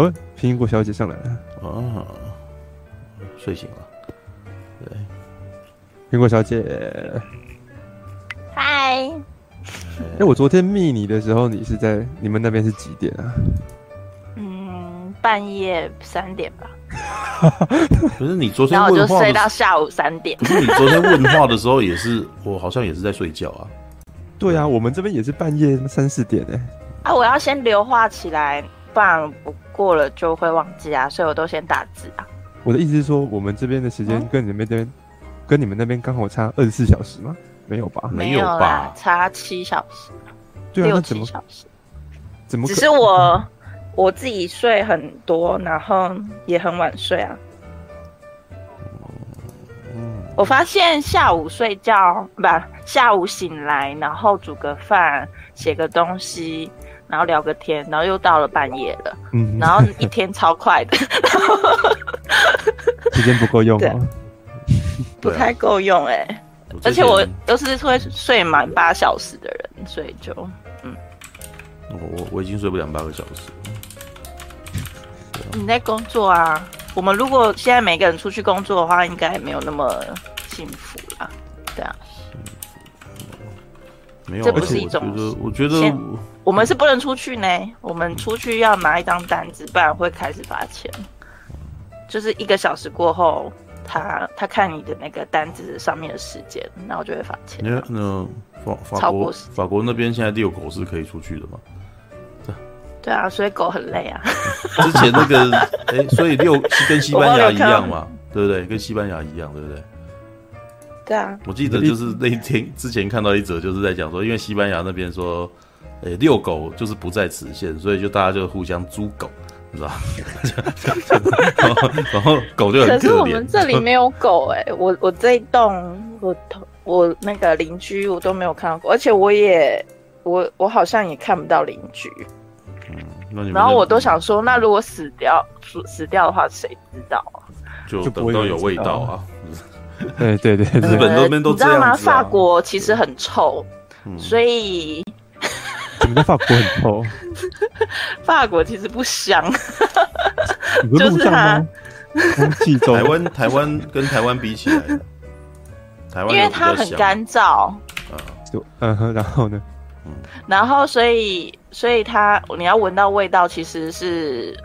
哦，苹果小姐上来了啊，睡醒了。对，苹果小姐，嗨。哎，我昨天密你的时候，你是在你们那边是几点啊？嗯，半夜三点吧。可是你昨天，然后我就睡到下午三点。可是你昨天问话的时候，也是我好像也是在睡觉啊。对啊，我们这边也是半夜三四点哎。啊，我要先留话起来，不然我过了就会忘记啊，所以我都先打字啊。我的意思是说，我们这边的时间跟你们那边，嗯、跟你们那边刚好差二十四小时吗？没有吧？没有吧？差七小时，对啊，六七小时。怎么？只是我我自己睡很多，然后也很晚睡啊。嗯，我发现下午睡觉不，下午醒来，然后煮个饭，写个东西，然后聊个天，然后又到了半夜了。嗯，然后一天超快的，时间不够用吗？不太够用哎、欸。而且我都是会睡满八小时的人，所以就嗯，我我已经睡不了八个小时。你在工作啊？我们如果现在每个人出去工作的话，应该没有那么幸福啦。对啊，没有，这不是一种。我觉得，我觉得我们是不能出去呢。我们出去要拿一张单子，不然会开始罚钱。就是一个小时过后。他他看你的那个单子上面的时间，然后就会罚钱。那那法法国法国那边现在遛狗是可以出去的吗？对对啊，所以狗很累啊。之前那个哎、欸，所以遛是跟西班牙一样嘛，对不对？跟西班牙一样，对不对？对啊。我记得就是那一天之前看到一则，就是在讲说，因为西班牙那边说，哎、欸，遛狗就是不在此限，所以就大家就互相租狗。是吧？然后，然后狗就很可怜。可是我们这里没有狗哎、欸，我我这一栋我我那个邻居我都没有看到过，而且我也我我好像也看不到邻居。嗯，那你然后我都想说，那如果死掉死死掉的话，谁知道啊？就等到有味道啊！对对对，日本那边都这样你知道吗？法国其实很臭，嗯、所以。你们法国很臭，法国其实不香，就是它空气中。台湾台湾跟台湾比起来，台湾因为它很干燥，啊，就嗯哼，然后呢，嗯，然后所以所以它你要闻到味道，其实是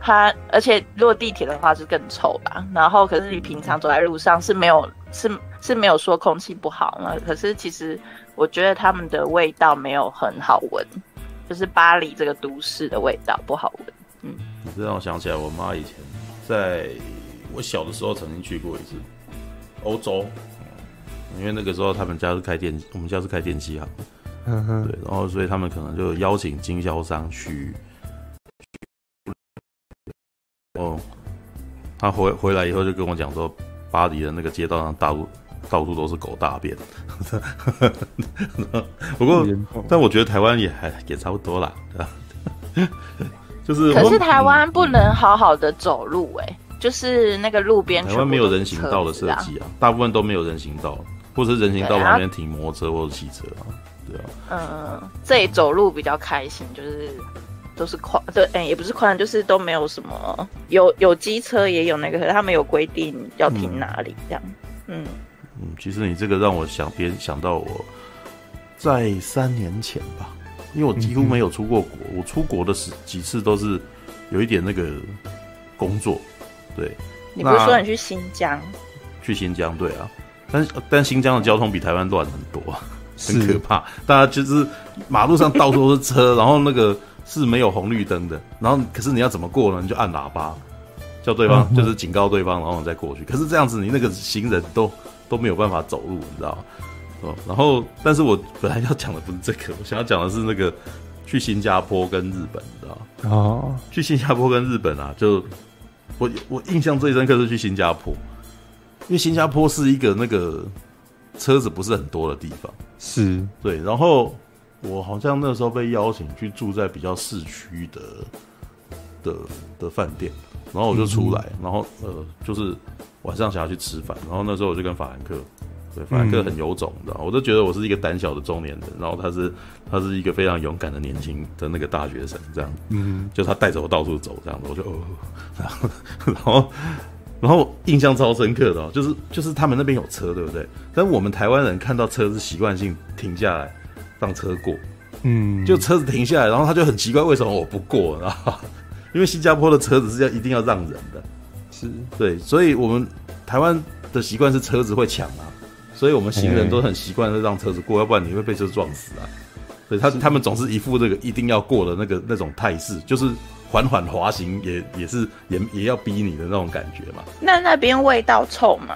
它，而且如果地铁的话是更臭吧。然后可是你平常走在路上是没有是是没有说空气不好呢，可是其实。我觉得他们的味道没有很好闻，就是巴黎这个都市的味道不好闻。嗯，你这让我想起来，我妈以前在我小的时候曾经去过一次欧洲，因为那个时候他们家是开电，我们家是开电器行，嗯哼，对，然后所以他们可能就邀请经销商去。哦，他回回来以后就跟我讲说，巴黎的那个街道上大陆。到处都是狗大便，不过，但我觉得台湾也还也差不多啦，就是。可是台湾不能好好的走路哎、欸，就是那个路边。台湾没有人行道的设计啊，大部分都没有人行道，或者是人行道旁边停摩托车或者汽车啊，对啊。嗯，这里走路比较开心，就是都是宽，对，哎、欸，也不是宽，就是都没有什么，有有机车也有那个，他们有规定要停哪里这样，嗯。嗯，其实你这个让我想别想到我在三年前吧，因为我几乎没有出过国，嗯、我出国的时几次都是有一点那个工作，对。你不是说你去新疆？去新疆，对啊，但但新疆的交通比台湾乱很多，很可怕。大家就是马路上到处都是车，然后那个是没有红绿灯的，然后可是你要怎么过呢？你就按喇叭叫对方，就是警告对方，然后你再过去。可是这样子，你那个行人都。都没有办法走路，你知道吗？哦，然后，但是我 本来要讲的不是这个，我想要讲的是那个去新加坡跟日本，你知道吗？哦，去新加坡跟日本啊，就我我印象最深刻是去新加坡，因为新加坡是一个那个车子不是很多的地方，是对，然后我好像那时候被邀请去住在比较市区的的的饭店，然后我就出来，嗯、然后呃就是。晚上想要去吃饭，然后那时候我就跟法兰克对，法兰克很有种的，我都觉得我是一个胆小的中年人，然后他是他是一个非常勇敢的年轻的那个大学生，这样，嗯，就他带着我到处走，这样子，我就哦，然后然后然后印象超深刻的哦，就是就是他们那边有车，对不对？但我们台湾人看到车是习惯性停下来让车过，嗯，就车子停下来，然后他就很奇怪为什么我不过，然后因为新加坡的车子是要一定要让人的，是对，所以我们台湾的习惯是车子会抢啊。所以我们行人都很习惯的让车子过，要不然你会被车撞死啊。所以他他们总是一副这个一定要过的那个那种态势，就是缓缓滑行也也是也也要逼你的那种感觉嘛。那那边味道臭吗？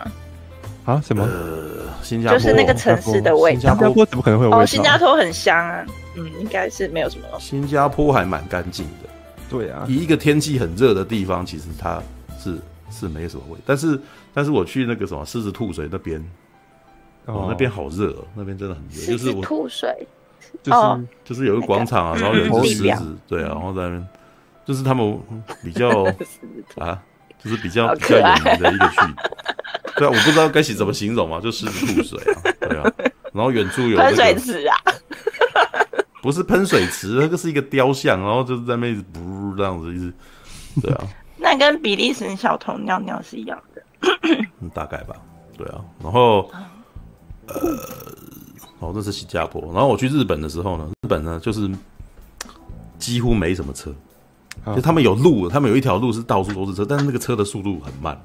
啊？什么？呃，新加坡就是那个城市的味道。新加坡怎么可能会有味道？哦，新加坡很香啊。嗯，应该是没有什么。新加坡还蛮干净的。对啊，以一个天气很热的地方，其实它是是没什么味。但是但是我去那个什么狮子吐水那边。哦，那边好热哦，那边真的很热，就是我吐水，就是就是有一个广场啊，然后有一只狮子，对啊，然后在那边，就是他们比较 啊，就是比较比较有名的一个区，对啊，我不知道该怎么形容嘛，就狮子吐水啊，对啊，然后远处有喷水池啊，不是喷水池，那个是一个雕像，然后就是在那边一直不这样子一直，对啊，那跟比利时小童尿尿是一样的，大概吧，对啊，然后。呃，哦，这是新加坡。然后我去日本的时候呢，日本呢就是几乎没什么车，就他们有路，他们有一条路是到处都是车，但是那个车的速度很慢。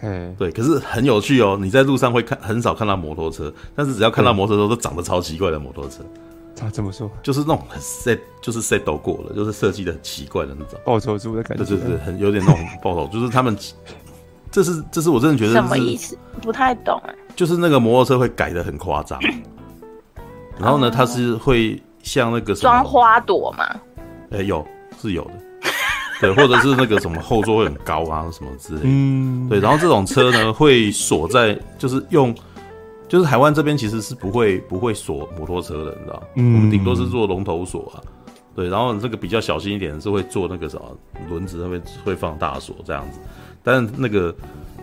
嗯，对，可是很有趣哦。你在路上会看很少看到摩托车，但是只要看到摩托车都长得超奇怪的摩托车。他怎么说？就是那种很 set，就是 set 过了，就是设计的很奇怪的那种暴走族的感觉。对对对，很有点那种暴走，就是他们。这是这是我真的觉得什么意思？不太懂哎。就是那个摩托车会改的很夸张，然后呢，它是会像那个装花朵嘛？哎，有是有的，对，或者是那个什么后座会很高啊，什么之类的。嗯，对，然后这种车呢会锁在，就是用，就是台湾这边其实是不会不会锁摩托车的，你知道？嗯，我们顶多是做龙头锁啊。对，然后这个比较小心一点是会做那个什么轮子那边会放大锁这样子。但是那个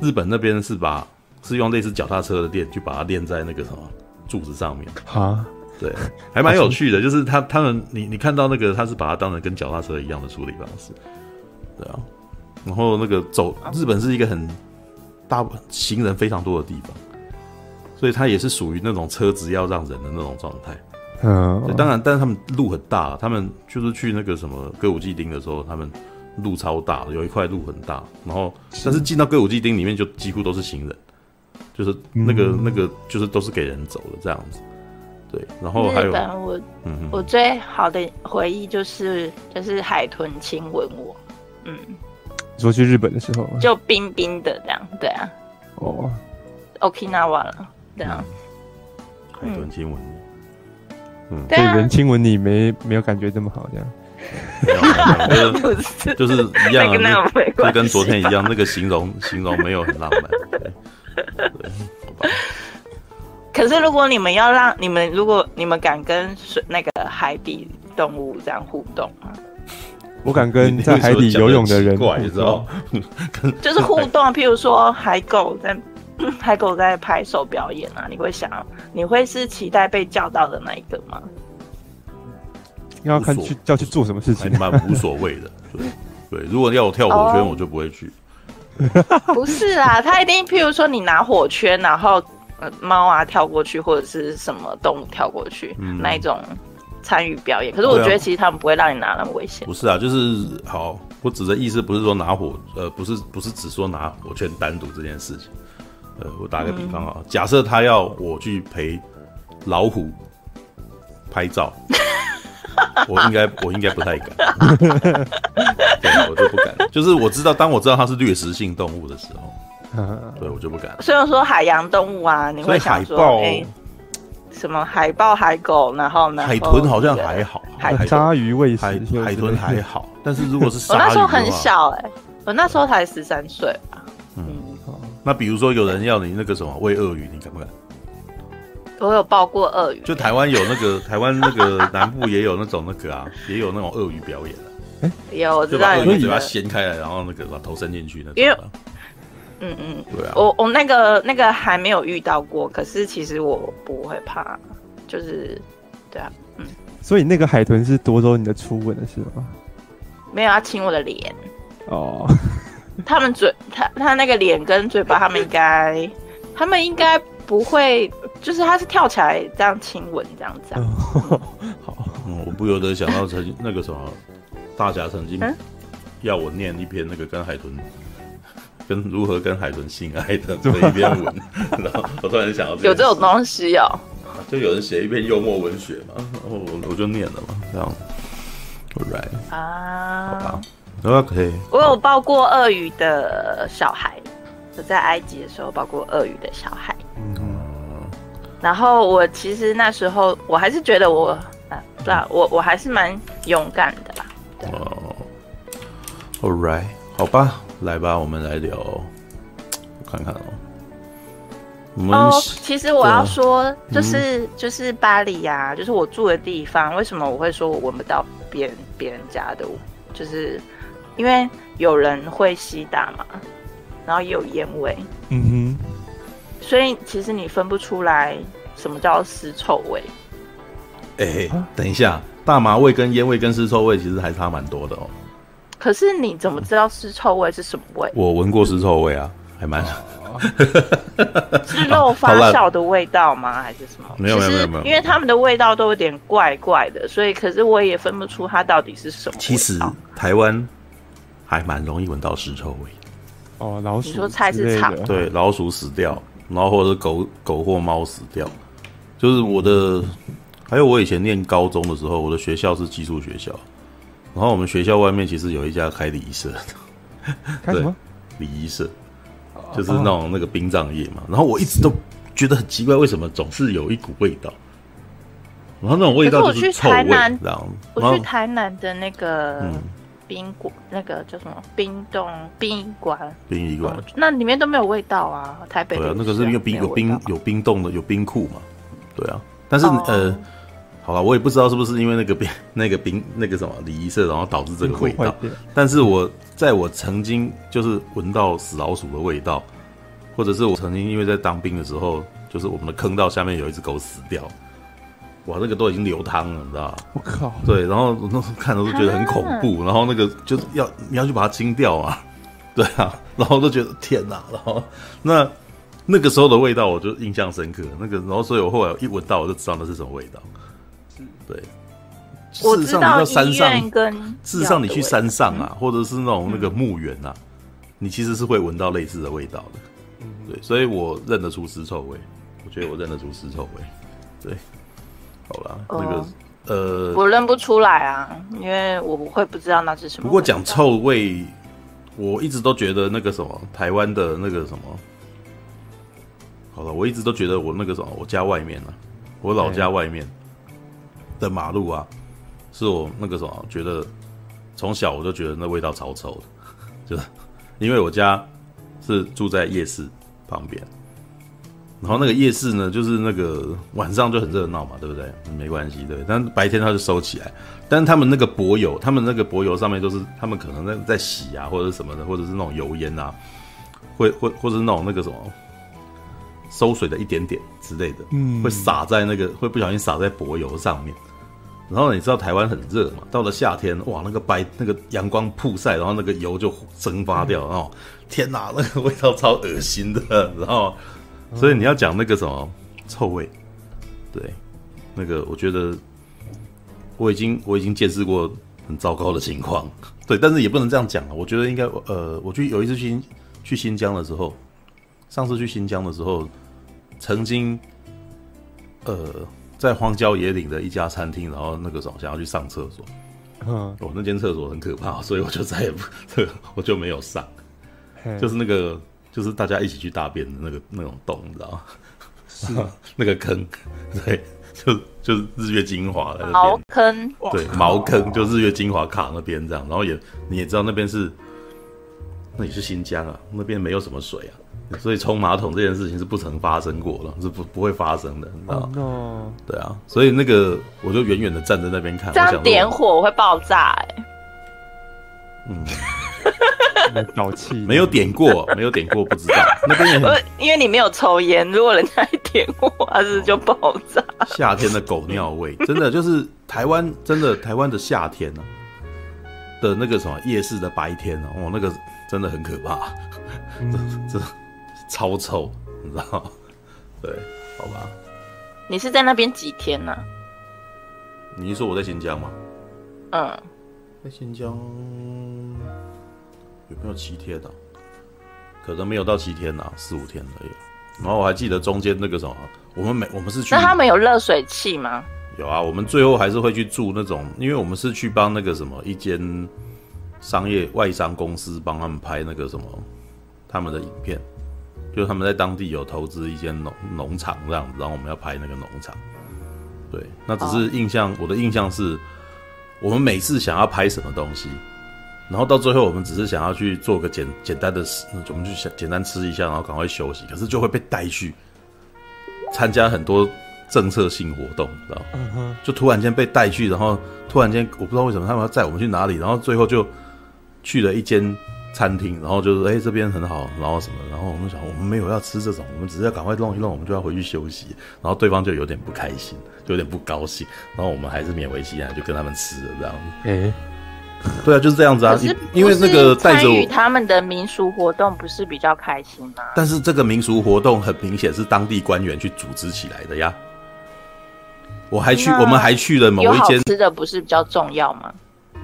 日本那边是把是用类似脚踏车的链去把它链在那个什么柱子上面啊？对，还蛮有趣的。就是他他们你你看到那个他是把它当成跟脚踏车一样的处理方式，对啊。然后那个走日本是一个很大行人非常多的地方，所以它也是属于那种车子要让人的那种状态。嗯，当然，但是他们路很大，他们就是去那个什么歌舞伎町的时候，他们。路超大，有一块路很大，然后但是进到歌舞伎町里面就几乎都是行人，就是那个、嗯、那个就是都是给人走的这样子，对，然后还有我，嗯，我最好的回忆就是就是海豚亲吻我，嗯，你说去日本的时候就冰冰的这样，对啊，哦，Okinawa 了，对啊，海豚亲吻你，嗯，对人亲吻你没没有感觉这么好这样。没有，就是就是一样的，就就跟昨天一样，那个形容形容没有很浪漫。对，对，好吧。可是如果你们要让你们，如果你们敢跟水那个海底动物这样互动啊，我敢跟在海底游泳的人互动，你知道？就是互动，譬如说海狗在海狗在拍手表演啊，你会想，你会是期待被叫到的那一个吗？要看去要去做什么事情，蛮无所谓的。对对，如果要我跳火圈，我就不会去。不是啊，他一定，譬如说你拿火圈，然后猫啊跳过去，或者是什么动物跳过去，那一种参与表演。可是我觉得其实他们不会让你拿那么危险。不是啊，就是好，我指的意思不是说拿火，呃，不是不是只说拿火圈单独这件事情。呃，我打个比方啊，假设他要我去陪老虎拍照。我应该，我应该不太敢，对，我就不敢。就是我知道，当我知道它是掠食性动物的时候，对我就不敢。虽然说海洋动物啊，你会想说，哎、欸，什么海豹、海狗，然后呢？海豚好像还好，海鲨鱼、喂食海海豚还好，但是如果是鲨鱼，我那时候很小、欸，哎，我那时候才十三岁吧。嗯，那比如说有人要你那个什么喂鳄鱼，你敢不敢？我有抱过鳄鱼，就台湾有那个 台湾那个南部也有那种那个啊，也有那种鳄鱼表演的。有，我知道。就把鳄鱼嘴巴掀开来，然后那个把头伸进去那种。因为嗯嗯，对啊，我我那个那个还没有遇到过，可是其实我不会怕，就是对啊，嗯。所以那个海豚是夺走你的初吻的是吗？没有，要亲我的脸。哦。他们嘴，他他那个脸跟嘴巴，他们应该，他们应该不会，就是他是跳起来这样亲吻这样子啊。哦、好，嗯，我不由得想到曾经那个什么，大侠曾经要我念一篇那个跟海豚，跟如何跟海豚性爱的这一篇文，然后我突然想到这有这种东西哦，就有人写一篇幽默文学嘛，然后我我就念了嘛，这样，right 啊，好吧。OK，我有抱过鳄鱼的小孩，我在埃及的时候抱过鳄鱼的小孩。嗯，然后我其实那时候我还是觉得我啊，对啊，我我还是蛮勇敢的啦。哦，All right，好吧，来吧，我们来聊，我看看哦。哦，其实我要说，就是、嗯、就是巴黎呀、啊，就是我住的地方。为什么我会说我闻不到别人别人家的？就是。因为有人会吸大麻，然后也有烟味，嗯哼，所以其实你分不出来什么叫尸臭味。哎、欸，等一下，大麻味跟烟味跟尸臭味其实还差蛮多的哦。可是你怎么知道尸臭味是什么味？我闻过尸臭味啊，还蛮。是肉发酵的味道吗？还是什么？没有没有没有，因为他们的味道都有点怪怪的，所以可是我也分不出它到底是什么。其实台湾。还蛮容易闻到尸臭味哦，老鼠。你说菜市场？对，老鼠死掉，然后或者是狗狗或猫死掉，就是我的。还有我以前念高中的时候，我的学校是寄宿学校，然后我们学校外面其实有一家开礼仪社的，开什么？礼仪社，就是那种那个殡葬业嘛。然后我一直都觉得很奇怪，为什么总是有一股味道？然后那种味道就是臭味。我去台南，我去台南的那个。嗯宾馆那个叫什么？冰冻殡仪馆，殡仪馆，那里面都没有味道啊。台北对啊，那个是因为冰有冰有冰冻的有冰库嘛。对啊，但是、oh. 呃，好了，我也不知道是不是因为那个冰 那个冰那个什么礼仪社，然后导致这个味道。但是我在我曾经就是闻到死老鼠的味道，或者是我曾经因为在当兵的时候，就是我们的坑道下面有一只狗死掉。哇，那个都已经流汤了，你知道吗？我靠！对，然后那时候看的都觉得很恐怖，然后那个就是要你要去把它清掉啊，对啊，然后都觉得天哪，然后那那个时候的味道我就印象深刻，那个然后所以我后来一闻到我就知道那是什么味道。对，事实上你到山上跟事实上你去山上啊，或者是那种那个墓园啊，你其实是会闻到类似的味道的。嗯，对，所以我认得出尸臭味，我觉得我认得出尸臭味，对。好了，那个呃，我认不出来啊，因为我不会不知道那是什么。不过讲臭味，我一直都觉得那个什么台湾的那个什么，好了，我一直都觉得我那个什么，我家外面啊，我老家外面的马路啊，是我那个什么，觉得从小我就觉得那味道超臭的，就是因为我家是住在夜市旁边。然后那个夜市呢，就是那个晚上就很热闹嘛，对不对？没关系，对。但白天它就收起来。但是他们那个柏油，他们那个柏油上面都是他们可能在在洗啊，或者是什么的，或者是那种油烟啊，会会或者是那种那个什么收水的一点点之类的，嗯，会洒在那个会不小心洒在柏油上面。然后你知道台湾很热嘛，到了夏天，哇，那个白那个阳光曝晒，然后那个油就蒸发掉，然后天哪，那个味道超恶心的，然后。所以你要讲那个什么臭味，对，那个我觉得我已经我已经见识过很糟糕的情况，对，但是也不能这样讲啊。我觉得应该呃，我去有一次去去新疆的时候，上次去新疆的时候，曾经呃在荒郊野岭的一家餐厅，然后那个什么想要去上厕所，嗯，我那间厕所很可怕，所以我就再也不，我就没有上，就是那个。就是大家一起去大便的那个那种洞，你知道吗？是 那个坑，对，就就是日月精华的茅坑，对，茅坑就日月精华卡那边这样，然后也你也知道那边是，那也是新疆啊，那边没有什么水啊，所以冲马桶这件事情是不曾发生过的，是不不会发生的，你知道吗？Oh, no. 对啊，所以那个我就远远的站在那边看，这样点火会爆炸哎、欸，嗯。搞气，没有点过，没有点过，不知道 那边也很。因为你没有抽烟，如果人家一点过，它是就爆炸。夏天的狗尿味，真的就是台湾，真的台湾的夏天呢、啊、的那个什么夜市的白天哦，那个真的很可怕，嗯、这这超臭，你知道？对，好吧。你是在那边几天呢、啊？你是说我在新疆吗？嗯，在新疆有没有七天呢、啊？可能没有到七天呐、啊，四五天而已。然后我还记得中间那个什么，我们每我们是去，那他们有热水器吗？有啊，我们最后还是会去住那种，因为我们是去帮那个什么一间商业外商公司帮他们拍那个什么他们的影片，就是他们在当地有投资一间农农场这样子，然后我们要拍那个农场。对，那只是印象，哦、我的印象是，我们每次想要拍什么东西，然后到最后我们只是想要去做个简简单的事，我们就想简单吃一下，然后赶快休息，可是就会被带去参加很多政策性活动，知道吗？就突然间被带去，然后突然间我不知道为什么他们要载我们去哪里，然后最后就去了一间。餐厅，然后就是哎、欸，这边很好，然后什么，然后我们想，我们没有要吃这种，我们只是要赶快弄一弄，我们就要回去休息。然后对方就有点不开心，就有点不高兴。然后我们还是勉为其难，就跟他们吃了这样子。对啊，就是这样子啊。是因为那个带着我他们的民俗活动，不是比较开心吗？但是这个民俗活动很明显是当地官员去组织起来的呀。我还去，我们还去了某一间吃的，不是比较重要吗？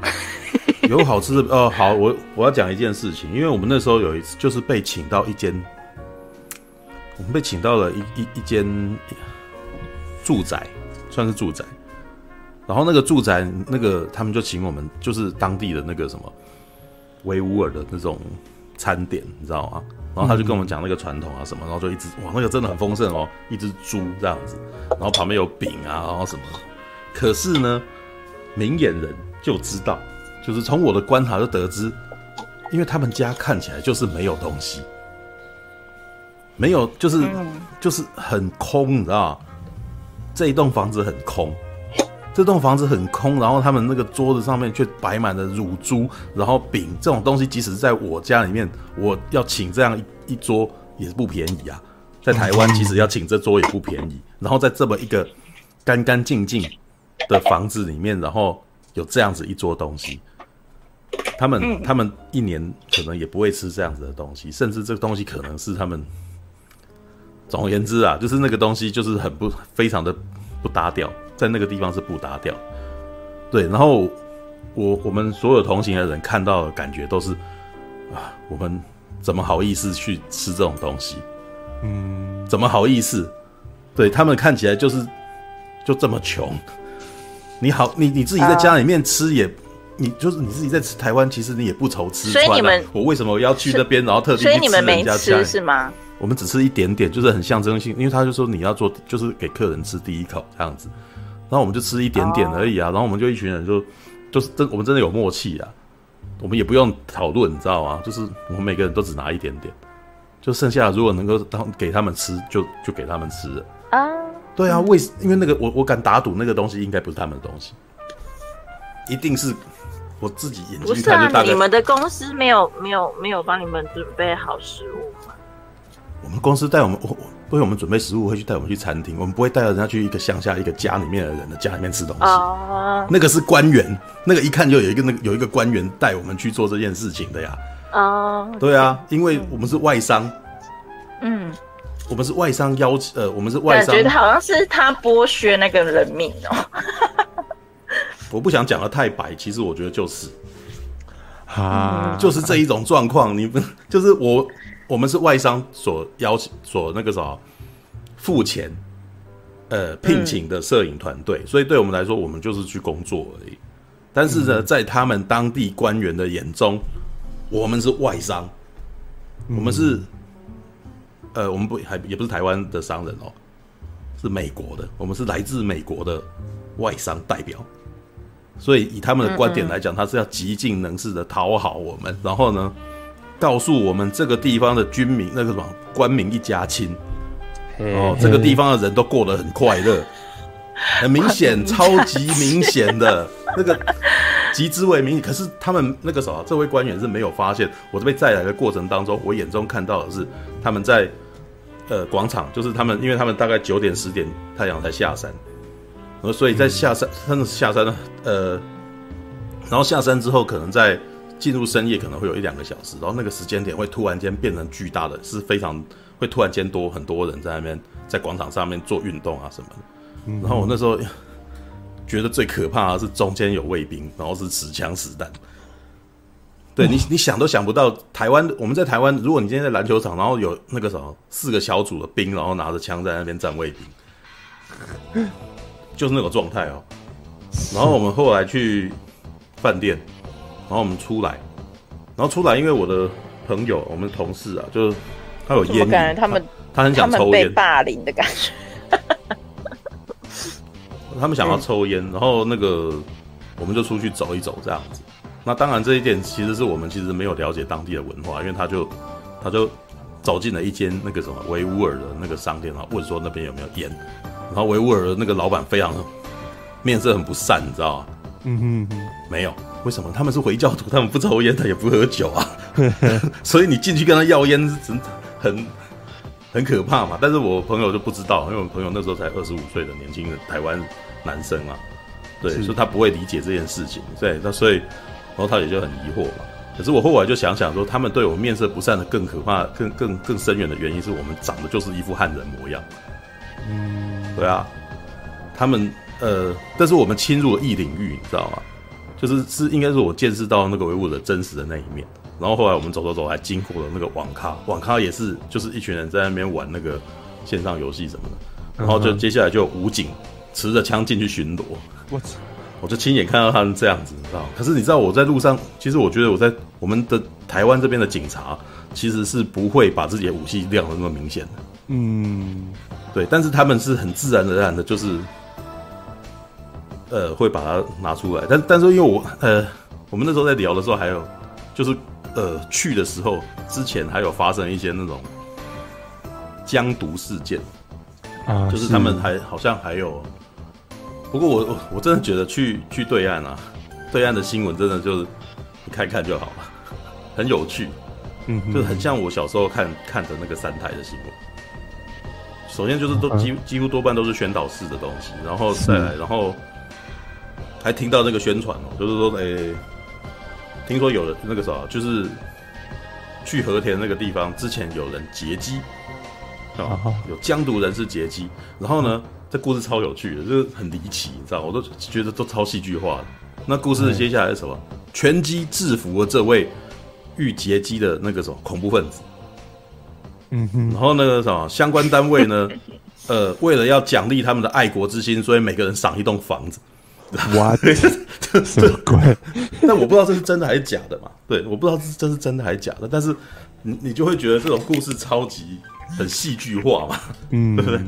有好吃的哦、呃，好，我我要讲一件事情，因为我们那时候有一次就是被请到一间，我们被请到了一一一间住宅，算是住宅，然后那个住宅那个他们就请我们，就是当地的那个什么维吾尔的那种餐点，你知道吗？然后他就跟我们讲那个传统啊什么，然后就一直哇，那个真的很丰盛哦，一只猪这样子，然后旁边有饼啊，然后什么，可是呢，明眼人就知道。就是从我的观察就得知，因为他们家看起来就是没有东西，没有，就是就是很空，你知道吗？这一栋房子很空，这栋房子很空，然后他们那个桌子上面却摆满了乳猪，然后饼这种东西，即使在我家里面，我要请这样一一桌也是不便宜啊。在台湾，其实要请这桌也不便宜，然后在这么一个干干净净的房子里面，然后有这样子一桌东西。他们、嗯、他们一年可能也不会吃这样子的东西，甚至这个东西可能是他们。总而言之啊，就是那个东西就是很不非常的不搭调，在那个地方是不搭调。对，然后我我们所有同行的人看到的感觉都是啊，我们怎么好意思去吃这种东西？嗯，怎么好意思？对，他们看起来就是就这么穷。你好，你你自己在家里面吃也。你就是你自己在吃台湾，其实你也不愁吃穿、啊。所以你们，我为什么要去那边，然后特地去吃人家家？所以你们没吃是吗？我们只吃一点点，就是很象征性，因为他就说你要做，就是给客人吃第一口这样子，然后我们就吃一点点而已啊，然后我们就一群人就就是真，我们真的有默契啊，我们也不用讨论，你知道吗？就是我们每个人都只拿一点点，就剩下如果能够当给他们吃，就就给他们吃了啊。对啊，为因为那个我我敢打赌，那个东西应该不是他们的东西，一定是。我自己眼睛看就大概。不是啊，你们的公司没有没有没有帮你们准备好食物吗？我们公司带我们，我我们准备食物，会去带我们去餐厅。我们不会带着人家去一个乡下一个家里面的人的家里面吃东西。哦。那个是官员，那个一看就有一个那个有一个官员带我们去做这件事情的呀。哦。对啊，因为我们是外商。嗯。我们是外商邀请，呃，我们是外商。觉得好像是他剥削那个人民哦。我不想讲的太白，其实我觉得就是，啊，就是这一种状况。你们就是我，我们是外商所邀请、所那个什么付钱，呃，聘请的摄影团队，所以对我们来说，我们就是去工作而已。但是呢，在他们当地官员的眼中，我们是外商，我们是，呃，我们不还也不是台湾的商人哦，是美国的，我们是来自美国的外商代表。所以以他们的观点来讲，他是要极尽能事的讨好我们，然后呢，告诉我们这个地方的军民那个什么官民一家亲，哦，这个地方的人都过得很快乐，很明显，超级明显的。那个极之为名。可是他们那个什么，这位官员是没有发现。我被载来的过程当中，我眼中看到的是他们在呃广场，就是他们，因为他们大概九点十点太阳才下山，然后所以在下山，他们下山呃，然后下山之后可能在。进入深夜可能会有一两个小时，然后那个时间点会突然间变成巨大的，是非常会突然间多很多人在那边在广场上面做运动啊什么的。嗯、然后我那时候觉得最可怕的是中间有卫兵，然后是持枪实弹。对你，你想都想不到，台湾我们在台湾，如果你今天在篮球场，然后有那个什么四个小组的兵，然后拿着枪在那边站卫兵，就是那种状态哦。然后我们后来去饭店。然后我们出来，然后出来，因为我的朋友，我们同事啊，就是他有烟，感觉他们他，他很想抽烟，被霸凌的感觉。他们想要抽烟，然后那个我们就出去走一走这样子。那当然这一点其实是我们其实没有了解当地的文化，因为他就他就走进了一间那个什么维吾尔的那个商店，然后问说那边有没有烟，然后维吾尔的那个老板非常面色很不善，你知道吗？嗯哼哼，没有。为什么他们是回教徒？他们不抽烟，他也不喝酒啊。所以你进去跟他要烟，是真很很可怕嘛。但是我朋友就不知道，因为我朋友那时候才二十五岁的年轻的台湾男生啊，对，所以他不会理解这件事情。对，那所以，然后他也就很疑惑嘛。可是我后来就想想说，他们对我面色不善的更可怕、更更更深远的原因是我们长得就是一副汉人模样。嗯，对啊，他们呃，但是我们侵入了异领域，你知道吗？就是是应该是我见识到那个维吾尔的真实的那一面，然后后来我们走走走，还经过了那个网咖，网咖也是就是一群人在那边玩那个线上游戏什么的，然后就接下来就有武警持着枪进去巡逻，我操！我就亲眼看到他们这样子，你知道？可是你知道我在路上，其实我觉得我在我们的台湾这边的警察其实是不会把自己的武器亮的那么明显的，嗯，对，但是他们是很自然而然的，就是。呃，会把它拿出来，但但是因为我呃，我们那时候在聊的时候，还有就是呃，去的时候之前还有发生一些那种江毒事件。啊，就是他们还好像还有，不过我我真的觉得去去对岸啊，对岸的新闻真的就是你看看就好了，很有趣，嗯，就是很像我小时候看看的那个三台的新闻。首先就是都几几乎多半都是宣导式的东西，然后再来，然后。还听到那个宣传哦，就是说，诶、欸，听说有人那个啥，就是去和田那个地方之前有人劫机，啊，有江独人士劫机，然后呢，这故事超有趣的，就是很离奇，你知道，我都觉得都超戏剧化的。那故事接下来是什么？拳击制服了这位欲劫机的那个什么恐怖分子，嗯哼，然后那个什么相关单位呢，呃，为了要奖励他们的爱国之心，所以每个人赏一栋房子。哇，这什么鬼？但我不知道这是真的还是假的嘛？对，我不知道这这是真的还是假的。但是你你就会觉得这种故事超级很戏剧化嘛，嗯，对不对？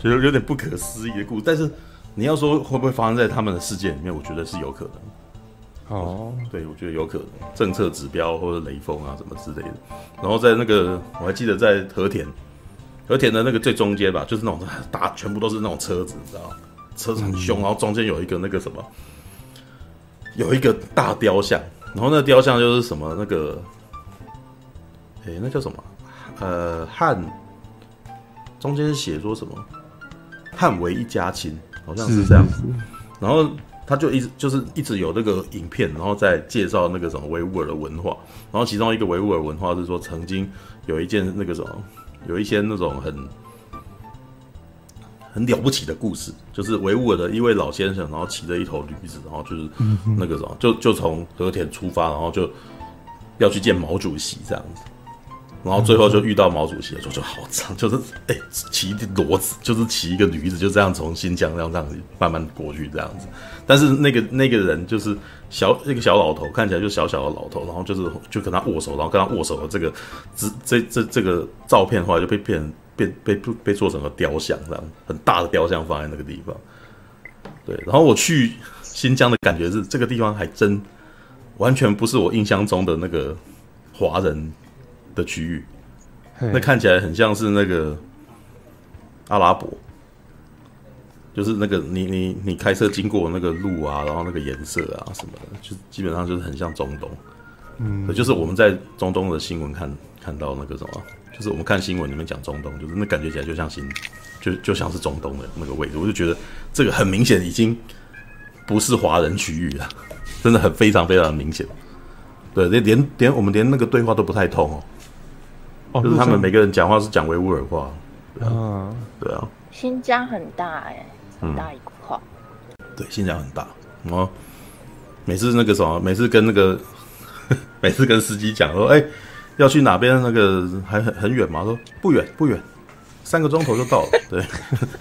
觉得有点不可思议的故事。但是你要说会不会发生在他们的世界里面，我觉得是有可能。哦，对，我觉得有可能。政策指标或者雷锋啊什么之类的。然后在那个我还记得在和田，和田的那个最中间吧，就是那种大全部都是那种车子，你知道吗？车子很凶，然后中间有一个那个什么，有一个大雕像，然后那个雕像就是什么那个，哎，那叫什么？呃，汉，中间写说什么？汉为一家亲，好像是这样子。然后他就一直就是一直有那个影片，然后在介绍那个什么维吾尔的文化。然后其中一个维吾尔文化是说，曾经有一件那个什么，有一些那种很。很了不起的故事，就是维吾尔的一位老先生，然后骑着一头驴子，然后就是那个什么，就就从和田出发，然后就要去见毛主席这样子，然后最后就遇到毛主席的时候就好长，就是哎骑骡子，就是骑一个驴子，就这样从新疆这样这样子慢慢过去这样子，但是那个那个人就是小那个小老头，看起来就小小的老头，然后就是就跟他握手，然后跟他握手的这个这这这这个照片后来就被骗。被被被做成了雕像，这样很大的雕像放在那个地方。对，然后我去新疆的感觉是，这个地方还真完全不是我印象中的那个华人的区域，那看起来很像是那个阿拉伯，就是那个你你你开车经过那个路啊，然后那个颜色啊什么的，就基本上就是很像中东。嗯，就是我们在中东的新闻看看到那个什么，就是我们看新闻里面讲中东，就是那感觉起来就像新，就就像是中东的那个位置。我就觉得这个很明显已经不是华人区域了，真的很非常非常明显。对，连连连我们连那个对话都不太通哦。哦，就是他们每个人讲话是讲维吾尔话。啊，对啊。新疆很大哎、欸，很大一块、嗯。对，新疆很大。然后每次那个什么，每次跟那个，每次跟司机讲说，哎、欸，要去哪边？那个还很很远吗？说不远不远，三个钟头就到了。对，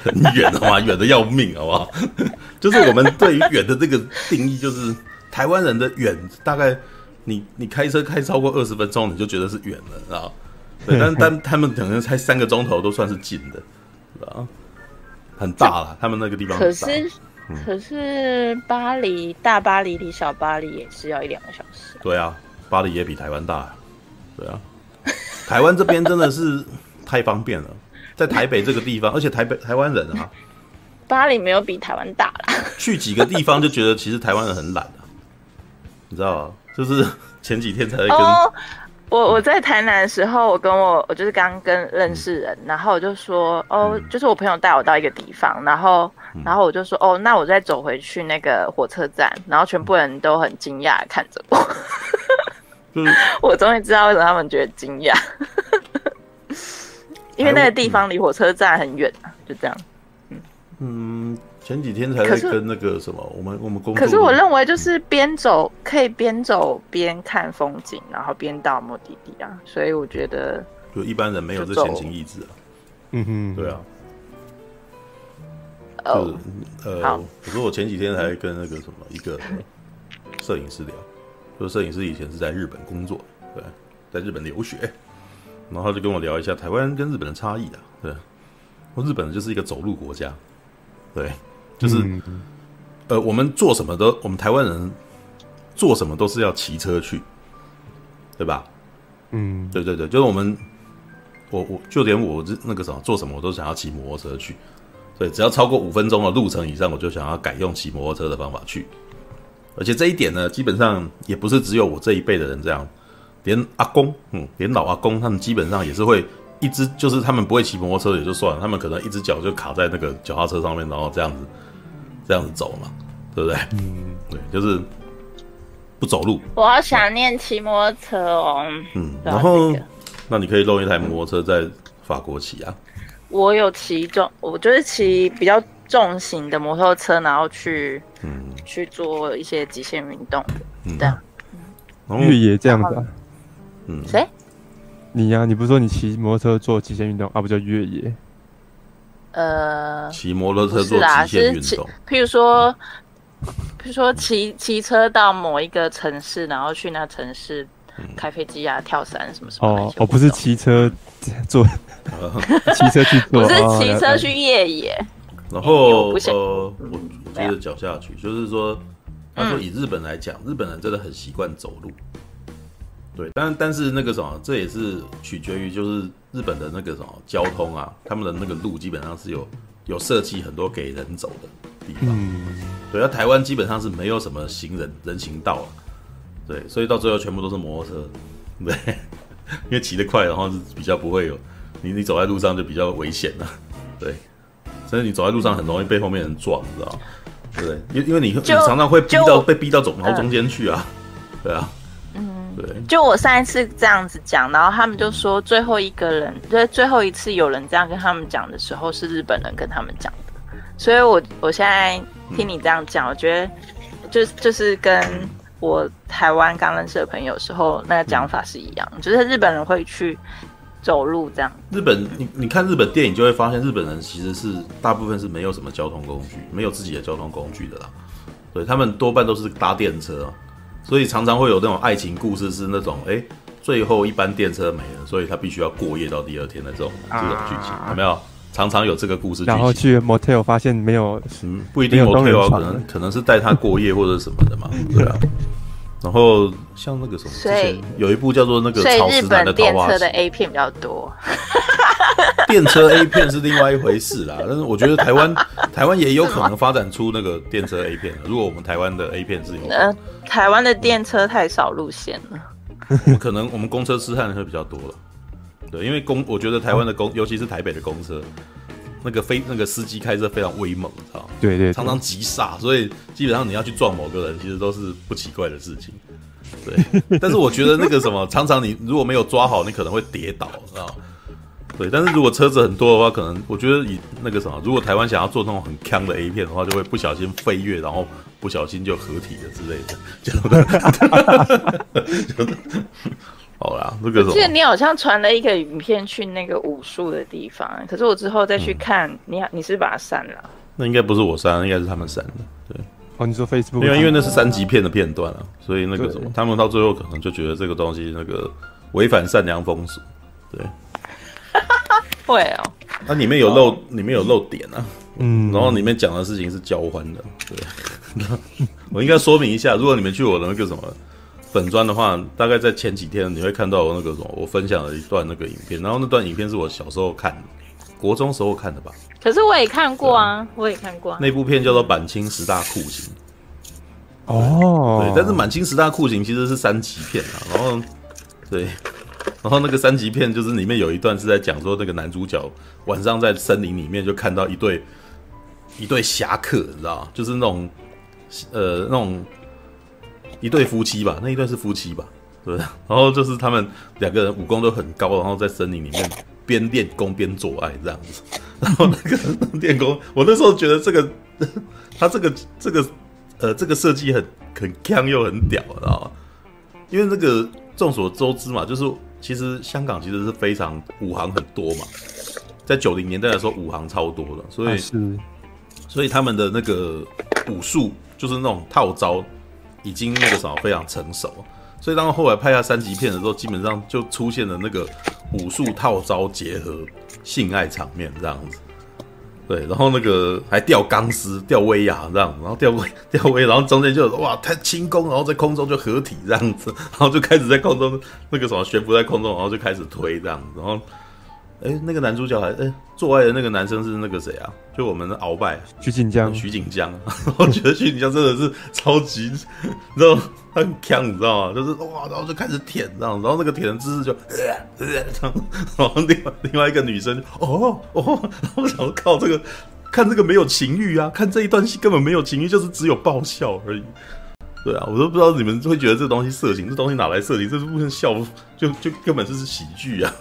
很远的嘛，远的要命，好不好？就是我们对于远的这个定义，就是台湾人的远，大概你你开车开超过二十分钟，你就觉得是远了啊。对，但但他们可能才三个钟头都算是近的，啊。很大了，他们那个地方。可是，嗯、可是巴黎大巴黎离小巴黎也是要一两个小时。对啊，巴黎也比台湾大。对啊，台湾这边真的是太方便了，在台北这个地方，而且台北台湾人啊，巴黎没有比台湾大啦。去几个地方就觉得其实台湾人很懒啊，你知道吗？就是前几天才会跟。Oh! 我我在台南的时候，我跟我我就是刚跟认识人，然后我就说哦，就是我朋友带我到一个地方，然后然后我就说哦，那我再走回去那个火车站，然后全部人都很惊讶看着我，我终于知道为什么他们觉得惊讶，因为那个地方离火车站很远啊，就这样，嗯。嗯。前几天才会跟那个什么，我们我们工作。可是我认为就是边走可以边走边看风景，然后边到目的地啊，所以我觉得就一般人没有这闲情逸致啊。嗯哼，对啊。哦，呃，可是我前几天还跟那个什么一个摄影师聊，就摄影师以前是在日本工作，对，在日本留学，然后他就跟我聊一下台湾跟日本的差异啊，对，我日本就是一个走路国家，对。就是，嗯、呃，我们做什么都，我们台湾人做什么都是要骑车去，对吧？嗯，对对对，就是我们，我我就连我这那个什么做什么，我都想要骑摩托车去。对，只要超过五分钟的路程以上，我就想要改用骑摩托车的方法去。而且这一点呢，基本上也不是只有我这一辈的人这样，连阿公，嗯，连老阿公他们基本上也是会一只，就是他们不会骑摩托车也就算了，他们可能一只脚就卡在那个脚踏车上面，然后这样子。这样子走嘛，对不对？嗯，对，就是不走路。我好想念骑摩托车哦。嗯，然后那你可以弄一台摩托车在法国骑啊。我有骑重，我就是骑比较重型的摩托车，然后去嗯去做一些极限运动。嗯，这样。越野这样子。嗯，谁？你呀？你不是说你骑摩托车做极限运动啊？不叫越野。呃，骑摩托车做极限运动，譬如说，譬如说骑骑车到某一个城市，然后去那城市开飞机啊、跳伞什么什么。哦，哦，不是骑车做，骑车去做，不是骑车去越野。然后呃，我接着讲下去，就是说，他说以日本来讲，日本人真的很习惯走路。对，但但是那个什么，这也是取决于就是日本的那个什么交通啊，他们的那个路基本上是有有设计很多给人走的地方。嗯，对，那台湾基本上是没有什么行人人行道啊，对，所以到最后全部都是摩托车，对，因为骑得快，然后是比较不会有你你走在路上就比较危险了，对，所以你走在路上很容易被后面人撞，你知道吗？对，因因为你你常常会逼到被逼到走毛中间去啊，对啊。对，就我上一次这样子讲，然后他们就说最后一个人，就是最后一次有人这样跟他们讲的时候，是日本人跟他们讲的。所以我我现在听你这样讲，我觉得就就是跟我台湾刚认识的朋友的时候那个讲法是一样，就是日本人会去走路这样。日本，你你看日本电影就会发现，日本人其实是大部分是没有什么交通工具，没有自己的交通工具的啦。对，他们多半都是搭电车。所以常常会有那种爱情故事，是那种哎、欸，最后一班电车没了，所以他必须要过夜到第二天的这种这种剧情，有没有？常常有这个故事。然后去 motel 发现没有，嗯，不一定 motel 可能可能是带他过夜或者什么的嘛，对啊。然后像那个什么，之前有一部叫做那个《草食男的桃花》，日本电车的 A 片比较多。电车 A 片是另外一回事啦，但是我觉得台湾台湾也有可能发展出那个电车 A 片。如果我们台湾的 A 片是有，呃，台湾的电车太少路线了，可能我们公车痴汉会比较多了。对，因为公，我觉得台湾的公，尤其是台北的公车，那个非那个司机开车非常威猛，知道吗？对，对对，常常急刹，所以基本上你要去撞某个人，其实都是不奇怪的事情。对，但是我觉得那个什么，常常你如果没有抓好，你可能会跌倒，知道吗？对，但是如果车子很多的话，可能我觉得以那个什么，如果台湾想要做那种很锵的 A 片的话，就会不小心飞跃，然后不小心就合体了之类的，就的。好啦，这个什么？记得你好像传了一个影片去那个武术的地方，可是我之后再去看，嗯、你你是把它删了？那应该不是我删，应该是他们删的。对，哦，你说 Facebook？因为因为那是三级片的片段啊，所以那个什么，他们到最后可能就觉得这个东西那个违反善良风俗。对，会哦。它里面有漏，哦、里面有漏点啊。嗯，然后里面讲的事情是交欢的。对，我应该说明一下，如果你们去我的那个什么。粉专的话，大概在前几天你会看到我那个什么，我分享了一段那个影片，然后那段影片是我小时候看的，国中时候看的吧。可是我也看过啊，我也看过、啊。那部片叫做《满清十大酷刑》。哦。对，但是《满清十大酷刑》其实是三级片啊，然后对，然后那个三级片就是里面有一段是在讲说那个男主角晚上在森林里面就看到一对一对侠客，你知道？就是那种呃那种。一对夫妻吧，那一对是夫妻吧，对不对？然后就是他们两个人武功都很高，然后在森林里面边练功边做爱这样子。然后那个 练功，我那时候觉得这个他这个这个呃这个设计很很锵又很屌，知道吗？因为那个众所周知嘛，就是其实香港其实是非常武行很多嘛，在九零年代的时候武行超多的，所以是所以他们的那个武术就是那种套招。已经那个什么非常成熟，所以当后来拍下三级片的时候，基本上就出现了那个武术套招结合性爱场面这样子。对，然后那个还吊钢丝、吊威亚这样，然后吊威、吊威，然后中间就哇，太轻功，然后在空中就合体这样子，然后就开始在空中那个什么悬浮在空中，然后就开始推这样，然后。哎，那个男主角还哎，做爱的那个男生是那个谁啊？就我们的鳌拜徐锦江，徐锦江。我觉得徐锦江真的是超级，你知道他很强，你知道吗？就是哇，然后就开始舔这样，然后那个舔的姿势就呃呃这样，然后另外另外一个女生哦哦，然后我想说靠这个看这个没有情欲啊，看这一段戏根本没有情欲，就是只有爆笑而已。对啊，我都不知道你们会觉得这东西色情，这东西哪来色情？这是不能笑，就就根本就是喜剧啊。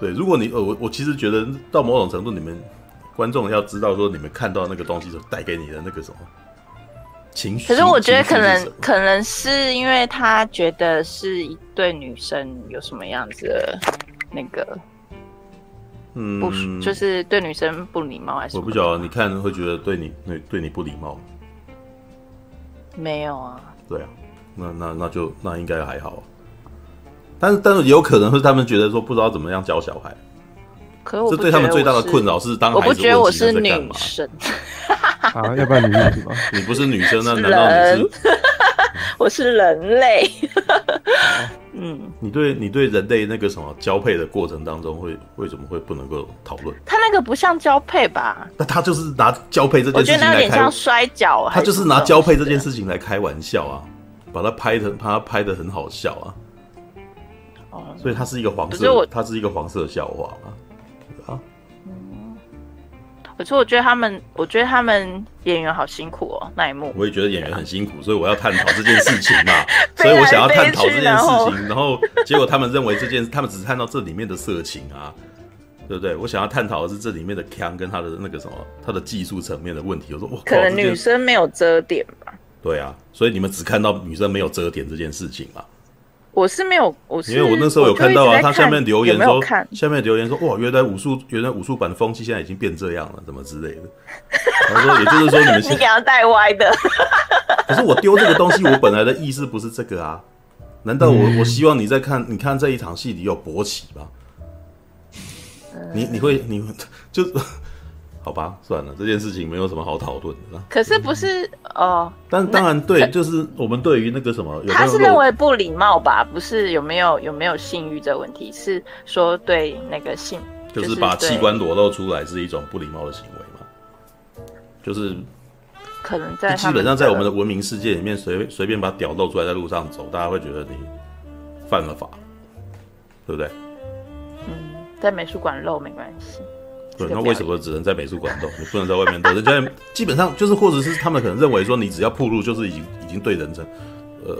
对，如果你呃，我我其实觉得到某种程度，你们观众要知道说，你们看到那个东西所带给你的那个什么情绪。可是我觉得可能可能是因为他觉得是一对女生有什么样子的那个，嗯，不就是对女生不礼貌还是？我不晓得，你看会觉得对你对对你不礼貌？没有啊。对啊，那那那就那应该还好。但是，但是也有可能是他们觉得说不知道怎么样教小孩，可我这对他们最大的困扰是当孩子问起来在干嘛？啊，要不然你是什么？你不是女生，那难道你是？我是人类。嗯，你对你对人类那个什么交配的过程当中会为什么会不能够讨论？他那个不像交配吧？那他就是拿交配这件事情来开，我觉得那有点像摔跤。他就是拿交配这件事情来开玩笑啊，把它拍的，把它拍的很好笑啊。所以它是一个黄色，它是一个黄色笑话嘛？啊，嗯，可是我觉得他们，我觉得他们演员好辛苦哦，那一幕。我也觉得演员很辛苦，所以我要探讨这件事情嘛。所以我想要探讨这件事情，然后结果他们认为这件，他们只是看到这里面的色情啊，对不对？我想要探讨的是这里面的腔跟他的那个什么，他的技术层面的问题。我说，哇，可能女生没有遮点吧？对啊，所以你们只看到女生没有遮点这件事情嘛？我是没有，我是因为我那时候有看到啊，他下面留言说，有有下面留言说，哇，原来武术，原来武术版的风气现在已经变这样了，怎么之类的。他说，也就是说你们 你给他带歪的。可是我丢这个东西，我本来的意思不是这个啊？难道我我希望你在看，你看这一场戏里有勃起吗？你你会你就。好吧，算了，这件事情没有什么好讨论的。可是不是哦？但当然对，就是我们对于那个什么，他是认为不礼貌吧？不是有没有有没有性欲这个问题？是说对那个性就是把器官裸露出来是一种不礼貌的行为嘛？就是可能在基本上在我们的文明世界里面，随随便把屌露出来在路上走，大家会觉得你犯了法，对不对？嗯，在美术馆露没关系。对，那为什么只能在美术馆露？你不能在外面露？人家基本上就是，或者是他们可能认为说，你只要铺路，就是已经已经对人生，呃，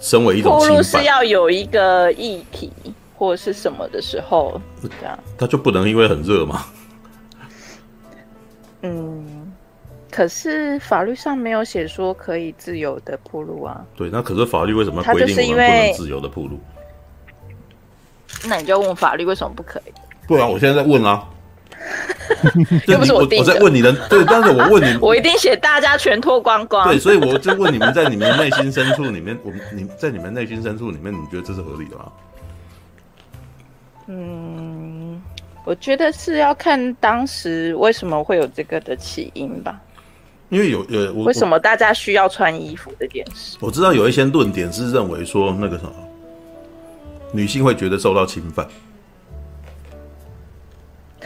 身为一种侵犯。是要有一个议题或者是什么的时候，这样。他就不能因为很热吗？嗯，可是法律上没有写说可以自由的铺路啊。对，那可是法律为什么规定我们不能自由的铺路？那你就问法律为什么不可以？不然我现在在问啊。又不是我，我，我在问你的，对，但是我问你，我一定写大家全脱光光。对，所以我就问你们，在你们内心深处里面，我们你在你们内心深处里面，你觉得这是合理的吗？嗯，我觉得是要看当时为什么会有这个的起因吧。因为有有，为什么大家需要穿衣服这件事？我知道有一些论点是认为说那个什么，女性会觉得受到侵犯。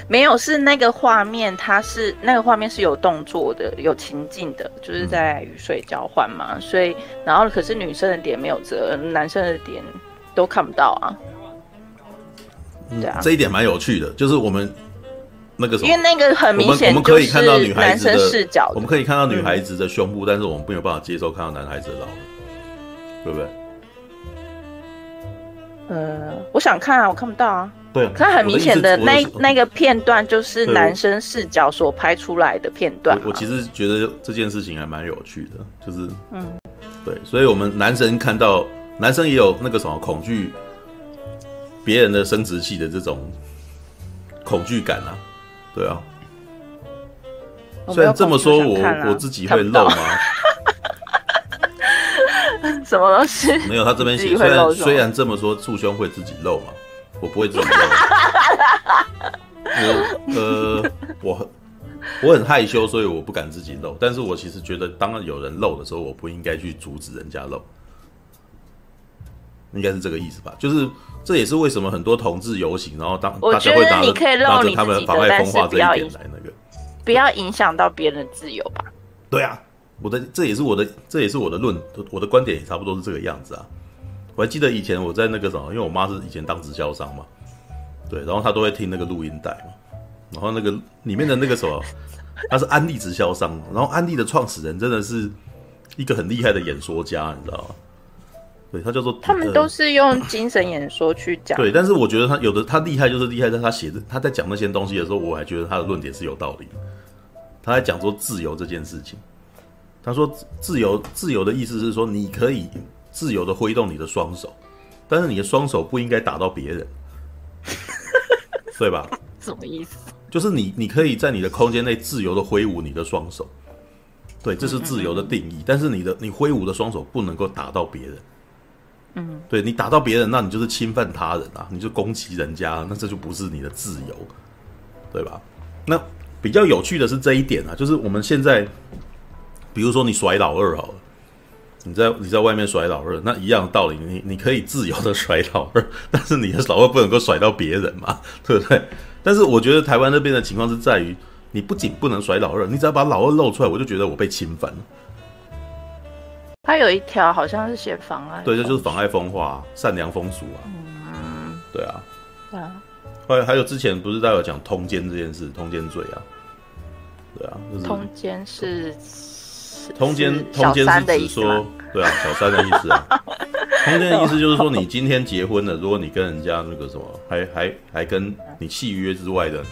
没有，是那个画面，它是那个画面是有动作的，有情境的，就是在雨水交换嘛，嗯、所以然后可是女生的点没有遮，男生的点都看不到啊。嗯、对啊，这一点蛮有趣的，就是我们那个什么，因为那个很明显，我们可以看到女孩子的视角，我们可以看到女孩子的胸部，嗯、但是我们没有办法接受看到男孩子的老二，对不对？呃，我想看啊，我看不到啊。对啊，它很明显的那那个片段就是男生视角所拍出来的片段我。我其实觉得这件事情还蛮有趣的，就是嗯，对，所以我们男生看到男生也有那个什么恐惧别人的生殖器的这种恐惧感啊，对啊。虽然这么说我，我、啊、我自己会漏吗？什么东西？没有，他这边写虽然虽然这么说，束胸会自己漏嘛。我不会这么露，我 呃，我很我很害羞，所以我不敢自己露。但是我其实觉得，当有人露的时候，我不应该去阻止人家露，应该是这个意思吧？就是这也是为什么很多同志游行，然后当大家会拿着拿着他们妨碍风化这一点来那个，不要影响到别人的自由吧？对啊，我的这也是我的这也是我的论，我的观点也差不多是这个样子啊。我还记得以前我在那个什么，因为我妈是以前当直销商嘛，对，然后她都会听那个录音带嘛，然后那个里面的那个什么，她是安利直销商，然后安利的创始人真的是一个很厉害的演说家，你知道吗？对，他叫做他们都是用精神演说去讲，对，但是我觉得他有的他厉害就是厉害在他写的他在讲那些东西的时候，我还觉得他的论点是有道理的。他在讲说自由这件事情，他说自由自由的意思是说你可以。自由的挥动你的双手，但是你的双手不应该打到别人，对吧？什么意思？就是你，你可以在你的空间内自由的挥舞你的双手，对，这是自由的定义。但是你的你挥舞的双手不能够打到别人，嗯，对，你打到别人，那你就是侵犯他人啊，你就攻击人家，那这就不是你的自由，对吧？那比较有趣的是这一点啊，就是我们现在，比如说你甩老二好了。你在你在外面甩老二，那一样的道理，你你可以自由的甩老二，但是你的老二不能够甩到别人嘛，对不对？但是我觉得台湾那边的情况是在于，你不仅不能甩老二，你只要把老二露出来，我就觉得我被侵犯了。他有一条好像是写妨碍，对，这就是妨碍风化、善良风俗啊。嗯，对啊，对啊。还还有之前不是在有讲通奸这件事，通奸罪啊，对啊，就是通奸是。通奸，通奸是指说，对啊，小三的意思啊。通奸的意思就是说，你今天结婚了，如果你跟人家那个什么，还还还跟你契约之外的，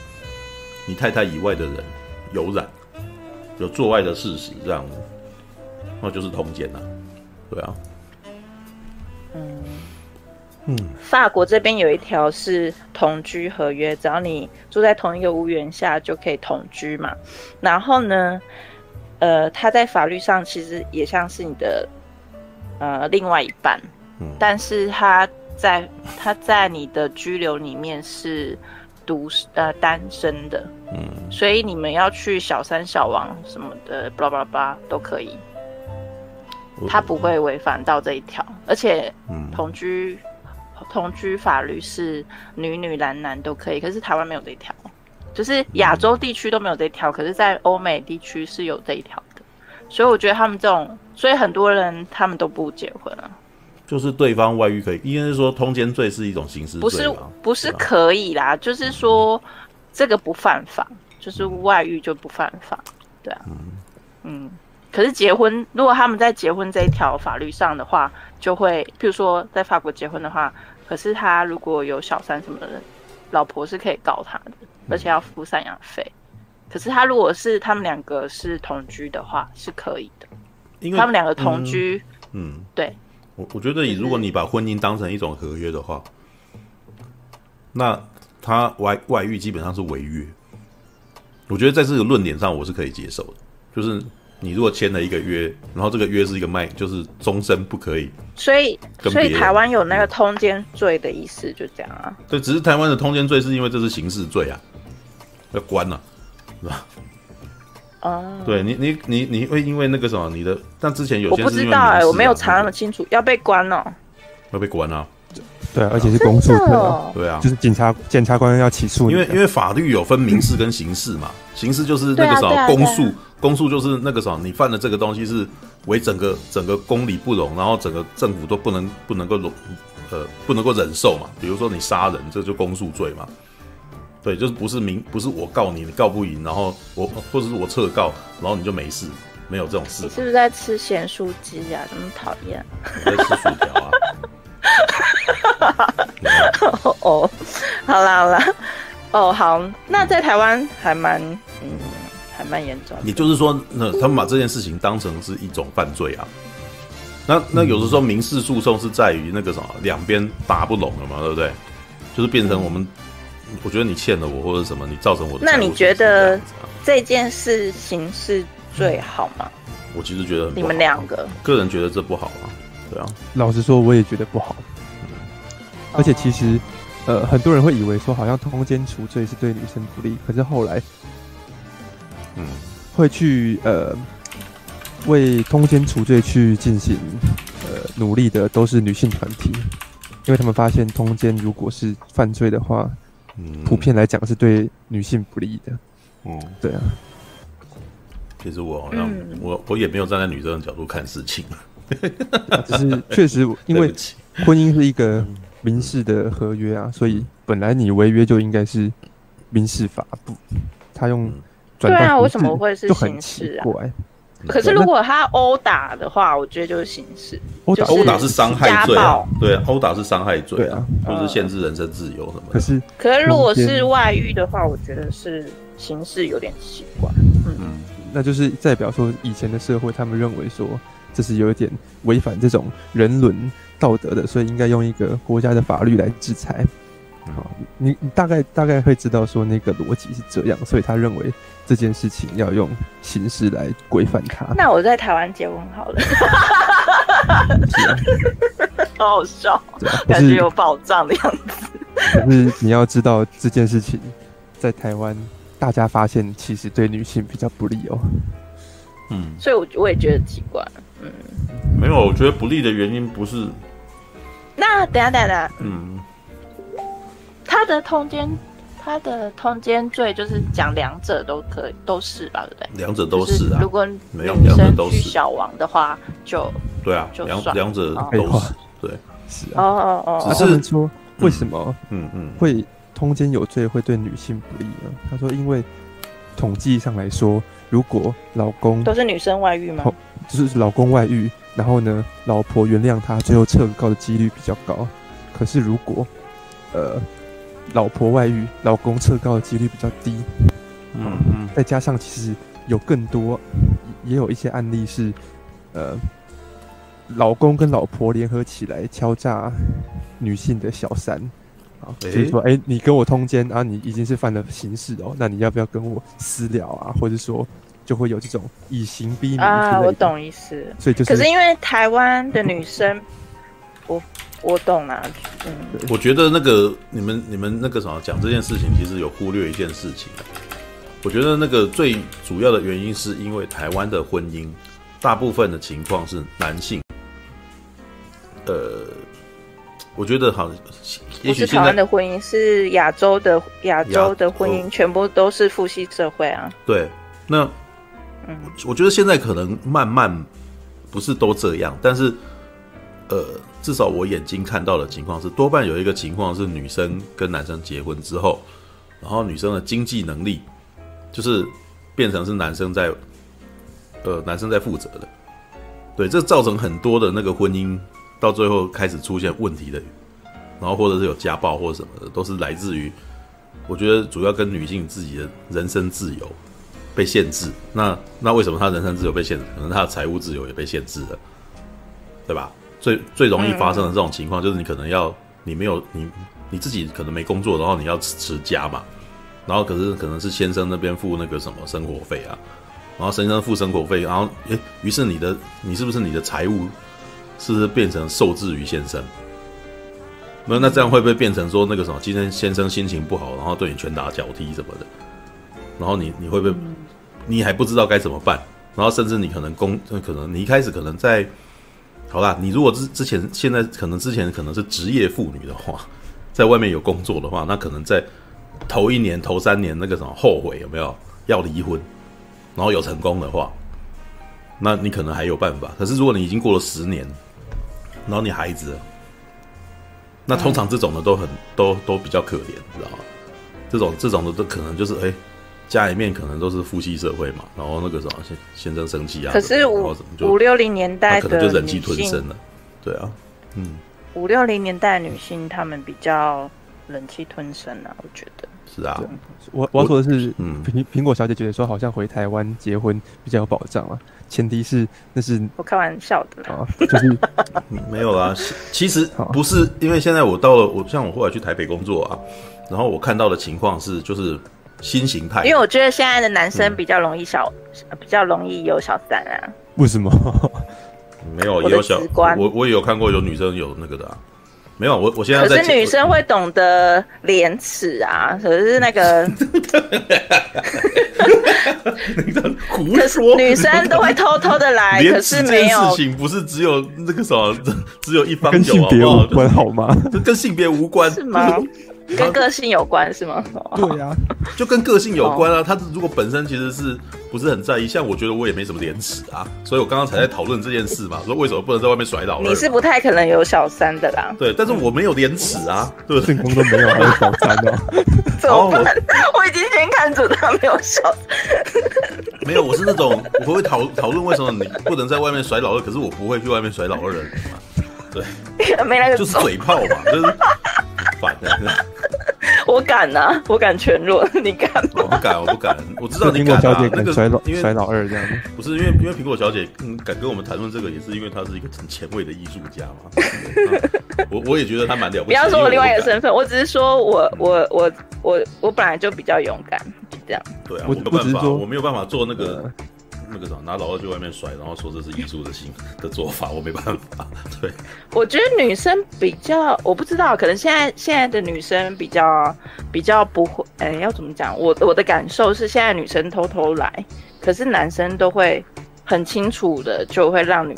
你太太以外的人有染，有做爱的事实，这样，那就是通奸了，对啊。嗯嗯，法国这边有一条是同居合约，只要你住在同一个屋檐下就可以同居嘛。然后呢？呃，他在法律上其实也像是你的呃另外一半，嗯，但是他在他在你的拘留里面是独呃单身的，嗯，所以你们要去小三小王什么的，巴拉巴拉巴拉都可以，他不会违反到这一条，而且同居同居法律是女女男男都可以，可是台湾没有这一条，就是亚洲地区都没有这一条，可是在欧美地区是有这一条的，所以我觉得他们这种，所以很多人他们都不结婚了。就是对方外遇可以，应该是说通奸罪是一种刑事罪，不是不是可以啦，就是说这个不犯法，就是外遇就不犯法，对啊，嗯，嗯，可是结婚，如果他们在结婚这一条法律上的话，就会，譬如说在法国结婚的话，可是他如果有小三什么的，老婆是可以告他的，而且要付赡养费。可是他如果是他们两个是同居的话，是可以的，因为他们两个同居，嗯，嗯对。我我觉得，你如果你把婚姻当成一种合约的话，那他外外遇基本上是违约。我觉得在这个论点上，我是可以接受的。就是你如果签了一个约，然后这个约是一个卖，就是终身不可以。所以，所以台湾有那个通奸罪的意思，就这样啊。对，只是台湾的通奸罪是因为这是刑事罪啊，要关了，是吧？哦，对你，你，你，你会因为那个什么，你的，但之前有些我不知道哎、欸，我没有查那么清楚，要被关哦，要被关啊，对，而且是公诉罪，对啊，就是警察检察官要起诉，因为因为法律有分民事跟刑事嘛，刑事就是那个什么公诉，公诉就是那个什么，你犯的这个东西是为整个整个公理不容，然后整个政府都不能不能够容，呃，不能够忍受嘛，比如说你杀人，这就公诉罪嘛。对，就是不是明，不是我告你，你告不赢，然后我或者是我撤告，然后你就没事，没有这种事。你是不是在吃咸酥鸡呀？这么讨厌。我在吃薯条啊。哦，好啦好啦，哦好，那在台湾还蛮嗯还蛮严重。也就是说，那他们把这件事情当成是一种犯罪啊。那那有的时候民事诉讼是在于那个什么两边打不拢了嘛，对不对？就是变成我们。我觉得你欠了我，或者什么，你造成我的。那你觉得这件事情是最好吗？我其实觉得你们两个个人觉得这不好啊。对啊，老实说，我也觉得不好。而且其实，呃，很多人会以为说，好像通奸除罪是对女生不利，可是后来，嗯，会去呃为通奸除罪去进行呃努力的，都是女性团体，因为他们发现通奸如果是犯罪的话。嗯，普遍来讲是对女性不利的。嗯，对啊。其实我好像、嗯、我我也没有站在女生的角度看事情。只是确实，因为 婚姻是一个民事的合约啊，所以本来你违约就应该是民事法不，他用转对啊，为什么会是刑事啊？可是如果他殴打的话，我觉得就是刑事。殴打殴打是伤害罪啊，对啊，殴打是伤害罪啊，就是限制人身自由什么的。可是可是如果是外遇的话，我觉得是刑事有点奇怪。嗯，那就是代表说以前的社会，他们认为说这是有一点违反这种人伦道德的，所以应该用一个国家的法律来制裁。好，你你大概大概会知道说那个逻辑是这样，所以他认为这件事情要用形式来规范它。那我在台湾结婚好了，好好笑，感觉有保障的样子。可是你要知道这件事情在台湾，大家发现其实对女性比较不利哦。嗯，所以我我也觉得奇怪。嗯，没有，我觉得不利的原因不是。那等下等下，嗯。他的通奸，他的通奸罪就是讲两者都可以，都是吧，对不对？两者都是啊。如果女生去小王的话，就对啊，两两者都是，对，是啊。哦哦哦。他们说为什么嗯嗯会通奸有罪会对女性不利呢？他说因为统计上来说，如果老公都是女生外遇吗？就是老公外遇，然后呢，老婆原谅他，最后撤告的几率比较高。可是如果呃。老婆外遇，老公撤告的几率比较低。嗯嗯，再加上其实有更多，也有一些案例是，呃，老公跟老婆联合起来敲诈女性的小三，就是说，哎、欸，你跟我通奸啊，你已经是犯了刑事哦，那你要不要跟我私了啊？或者说，就会有这种以刑逼民啊，我懂意思。所以就是，可是因为台湾的女生，我。我懂啊，嗯，我觉得那个你们你们那个什么讲这件事情，其实有忽略一件事情。我觉得那个最主要的原因是因为台湾的婚姻，大部分的情况是男性，呃，我觉得好，也许台湾的婚姻是亚洲的亚洲的婚姻，全部都是父系社会啊。对，那嗯，我觉得现在可能慢慢不是都这样，但是呃，至少我眼睛看到的情况是，多半有一个情况是女生跟男生结婚之后，然后女生的经济能力就是变成是男生在呃男生在负责的，对，这造成很多的那个婚姻。到最后开始出现问题的，然后或者是有家暴或者什么的，都是来自于，我觉得主要跟女性自己的人身自由被限制。那那为什么她人身自由被限制？可能她的财务自由也被限制了，对吧？最最容易发生的这种情况，就是你可能要你没有你你自己可能没工作，然后你要持家嘛，然后可是可能是先生那边付那个什么生活费啊，然后先生付生活费，然后诶，于是你的你是不是你的财务？是不是变成受制于先生？那那这样会不会变成说那个什么？今天先生心情不好，然后对你拳打脚踢什么的，然后你你会不会？你还不知道该怎么办？然后甚至你可能工，可能你一开始可能在，好啦，你如果之之前现在可能之前可能是职业妇女的话，在外面有工作的话，那可能在头一年头三年那个什么后悔有没有要离婚？然后有成功的话，那你可能还有办法。可是如果你已经过了十年，然后你孩子，那通常这种的都很都都比较可怜，知道吗？这种这种的都可能就是哎，家里面可能都是夫妻社会嘛，然后那个什么先先生生气啊，可是五五六零年代的可能就忍气吞声了，对啊，嗯，五六零年代的女性她们比较忍气吞声啊，我觉得。是啊，我我要说的是，嗯，苹苹果小姐觉得说好像回台湾结婚比较有保障啊。前提是那是我开玩笑的啊，就是、嗯、没有啦。其实不是，因为现在我到了，我像我后来去台北工作啊，然后我看到的情况是，就是新形态。因为我觉得现在的男生比较容易小，嗯、比较容易有小三啊。为什么？没有，也有小我我也有看过有女生有那个的啊。没有，我我现在在。可是女生会懂得廉耻啊，可是那个，胡说，女生都会偷偷的来，可是没有事情，不是只有那个什么，只有一方有，跟性别无关好吗？这 跟性别无关是吗？跟个性有关是吗？对呀，就跟个性有关啊。他如果本身其实是不是很在意，像我觉得我也没什么廉耻啊，所以我刚刚才在讨论这件事嘛，说为什么不能在外面甩老二？你是不太可能有小三的啦。对，但是我没有廉耻啊，对不对？正宫都没有，还有小三的。怎么办？我已经先看出他没有小三。没有，我是那种我会讨讨论为什么你不能在外面甩老二，可是我不会去外面甩老二的人嘛。对，没那个就是嘴炮嘛，就是反的。我敢呐、啊，我敢全裸，你敢吗？我不敢，我不敢。我知道你敢、啊。苹果小姐敢甩老，因为甩老二这样。不是因为，因为苹果小姐嗯敢跟我们谈论这个，也是因为她是一个很前卫的艺术家嘛。我我也觉得她蛮了不起。不要说我另外一个身份，我只是说我我我我我本来就比较勇敢，这样。对啊，我没有办法，我没有办法做那个。那个什么，拿老二去外面甩，然后说这是艺术的性的做法，我没办法。对，我觉得女生比较，我不知道，可能现在现在的女生比较比较不会，哎，要怎么讲？我我的感受是，现在女生偷偷来，可是男生都会很清楚的，就会让女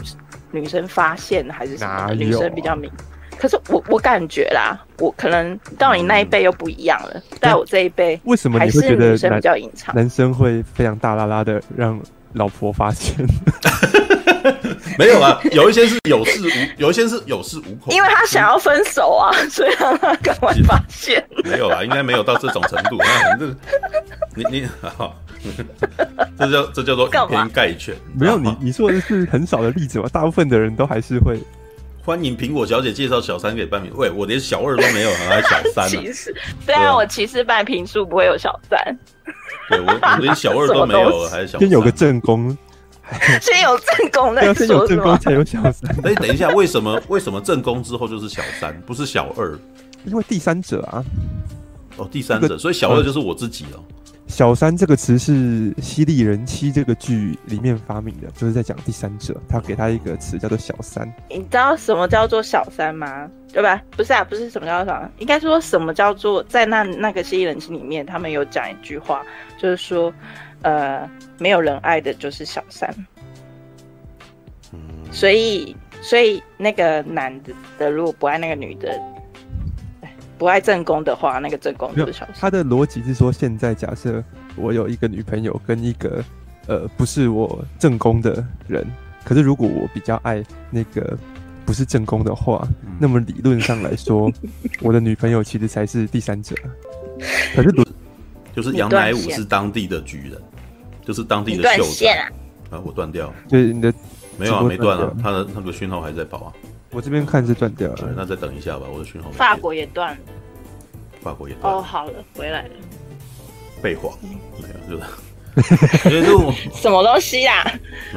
女生发现还是什么？女生比较明。可是我我感觉啦，我可能到你那一辈又不一样了，在、嗯、我这一辈，为什么你会觉得女生比较隐藏？男生会非常大拉拉的让？老婆发现，没有啊，有一些是有恃无，有一些是有恃无恐，因为他想要分手啊，所以让他赶快发现。没有啊，应该没有到这种程度。那这你你好，这叫这叫做以偏概全。没有，你你说的是很少的例子嘛？大部分的人都还是会欢迎苹果小姐介绍小三给半瓶。喂，我连小二都没有，还小三呢？其实，对啊，我其实半平数不会有小三。对我，我连小二都没有，还是小三。先有个正宫，先有正宫再说，先有正宫才有小三。哎，等一下，为什么为什么正宫之后就是小三，不是小二？因为第三者啊。哦，第三者，所以小二就是我自己了。小三这个词是《犀利人妻》这个剧里面发明的，就是在讲第三者，他给他一个词叫做小三。你知道什么叫做小三吗？对吧？不是啊，不是什么叫做小三，应该说什么叫做在那那个《犀利人妻》里面，他们有讲一句话，就是说，呃，没有人爱的就是小三。所以所以那个男的的如果不爱那个女的，不爱正宫的话，那个正宫就是小三。他的逻辑是说，现在假设我有一个女朋友跟一个呃不是我正宫的人，可是如果我比较爱那个不是正宫的话，嗯、那么理论上来说，我的女朋友其实才是第三者。可是，就是杨乃武是当地的举人，就是当地的秀才啊，啊，我断掉了，对你的没有啊，没断啊，他的那个讯号还在跑啊。我这边看是断掉了，那再等一下吧，我的讯号。法国也断了，法国也断。哦，好了，回来了。被晃，没有，就是，什么东西呀？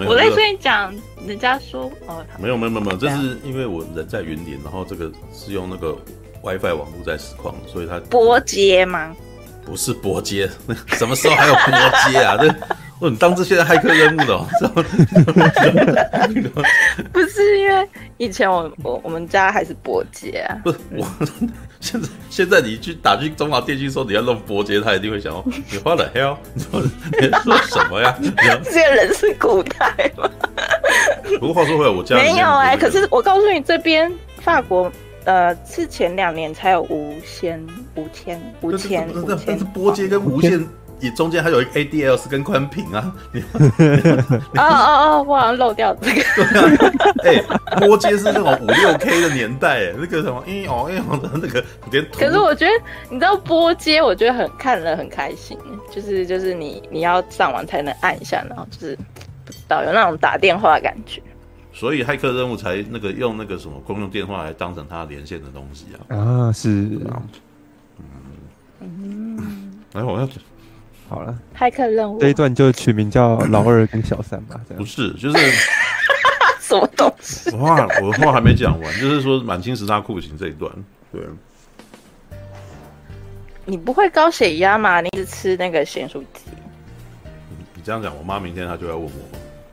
我在跟你讲，人家说哦，没有没有没有没有，这是因为我人在云林，然后这个是用那个。WiFi 网络在实况，所以它波接吗？不是波接，什么时候还有波接啊？这，我你当这些骇客任务的、喔，不是因为以前我我我们家还是波杰啊。不是我，现在现在你去打去中华电信说你要弄波杰，他一定会想哦，你花了 hell，你说什么呀？这些人是古代吗？不过话说回来，我家没有哎、欸，可是我告诉你，这边法国。呃，是前两年才有无线、无线、无线、无线。但是波接跟无线，也中间还有一个 ADL 是跟宽屏啊。哦哦哦，我好像漏掉这个。哎、欸，拨接是那种五六 K 的年代，哎，那个什么，哎哦哎哦的那个连。可是我觉得，你知道拨接，我觉得很看了很开心，就是就是你你要上网才能按一下，然后就是不知道有那种打电话的感觉。所以骇客任务才那个用那个什么公用电话来当成他连线的东西啊！啊，是，嗯嗯，来，我要好了，骇客任务这一段就取名叫老二跟小三吧。不是，就是 什么东西？我话我话还没讲完，就是说满清十大酷刑这一段。对，你不会高血压吗？你一直吃那个咸酥鸡？你这样讲，我妈明天她就要问我。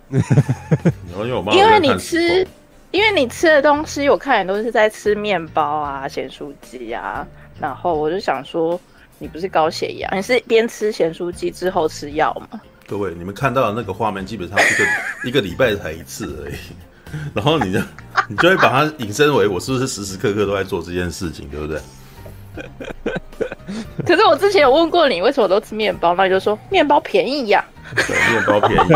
因为你吃，因为你吃的东西，我看你都是在吃面包啊、咸酥鸡啊，然后我就想说，你不是高血压，你是边吃咸酥鸡之后吃药吗？各位，你们看到的那个画面，基本上一个 一个礼拜才一次而已，然后你就你就会把它引申为我是不是时时刻刻都在做这件事情，对不对？可是我之前有问过你，为什么都吃面包？那你就说面包便宜呀、啊。对，面包便宜。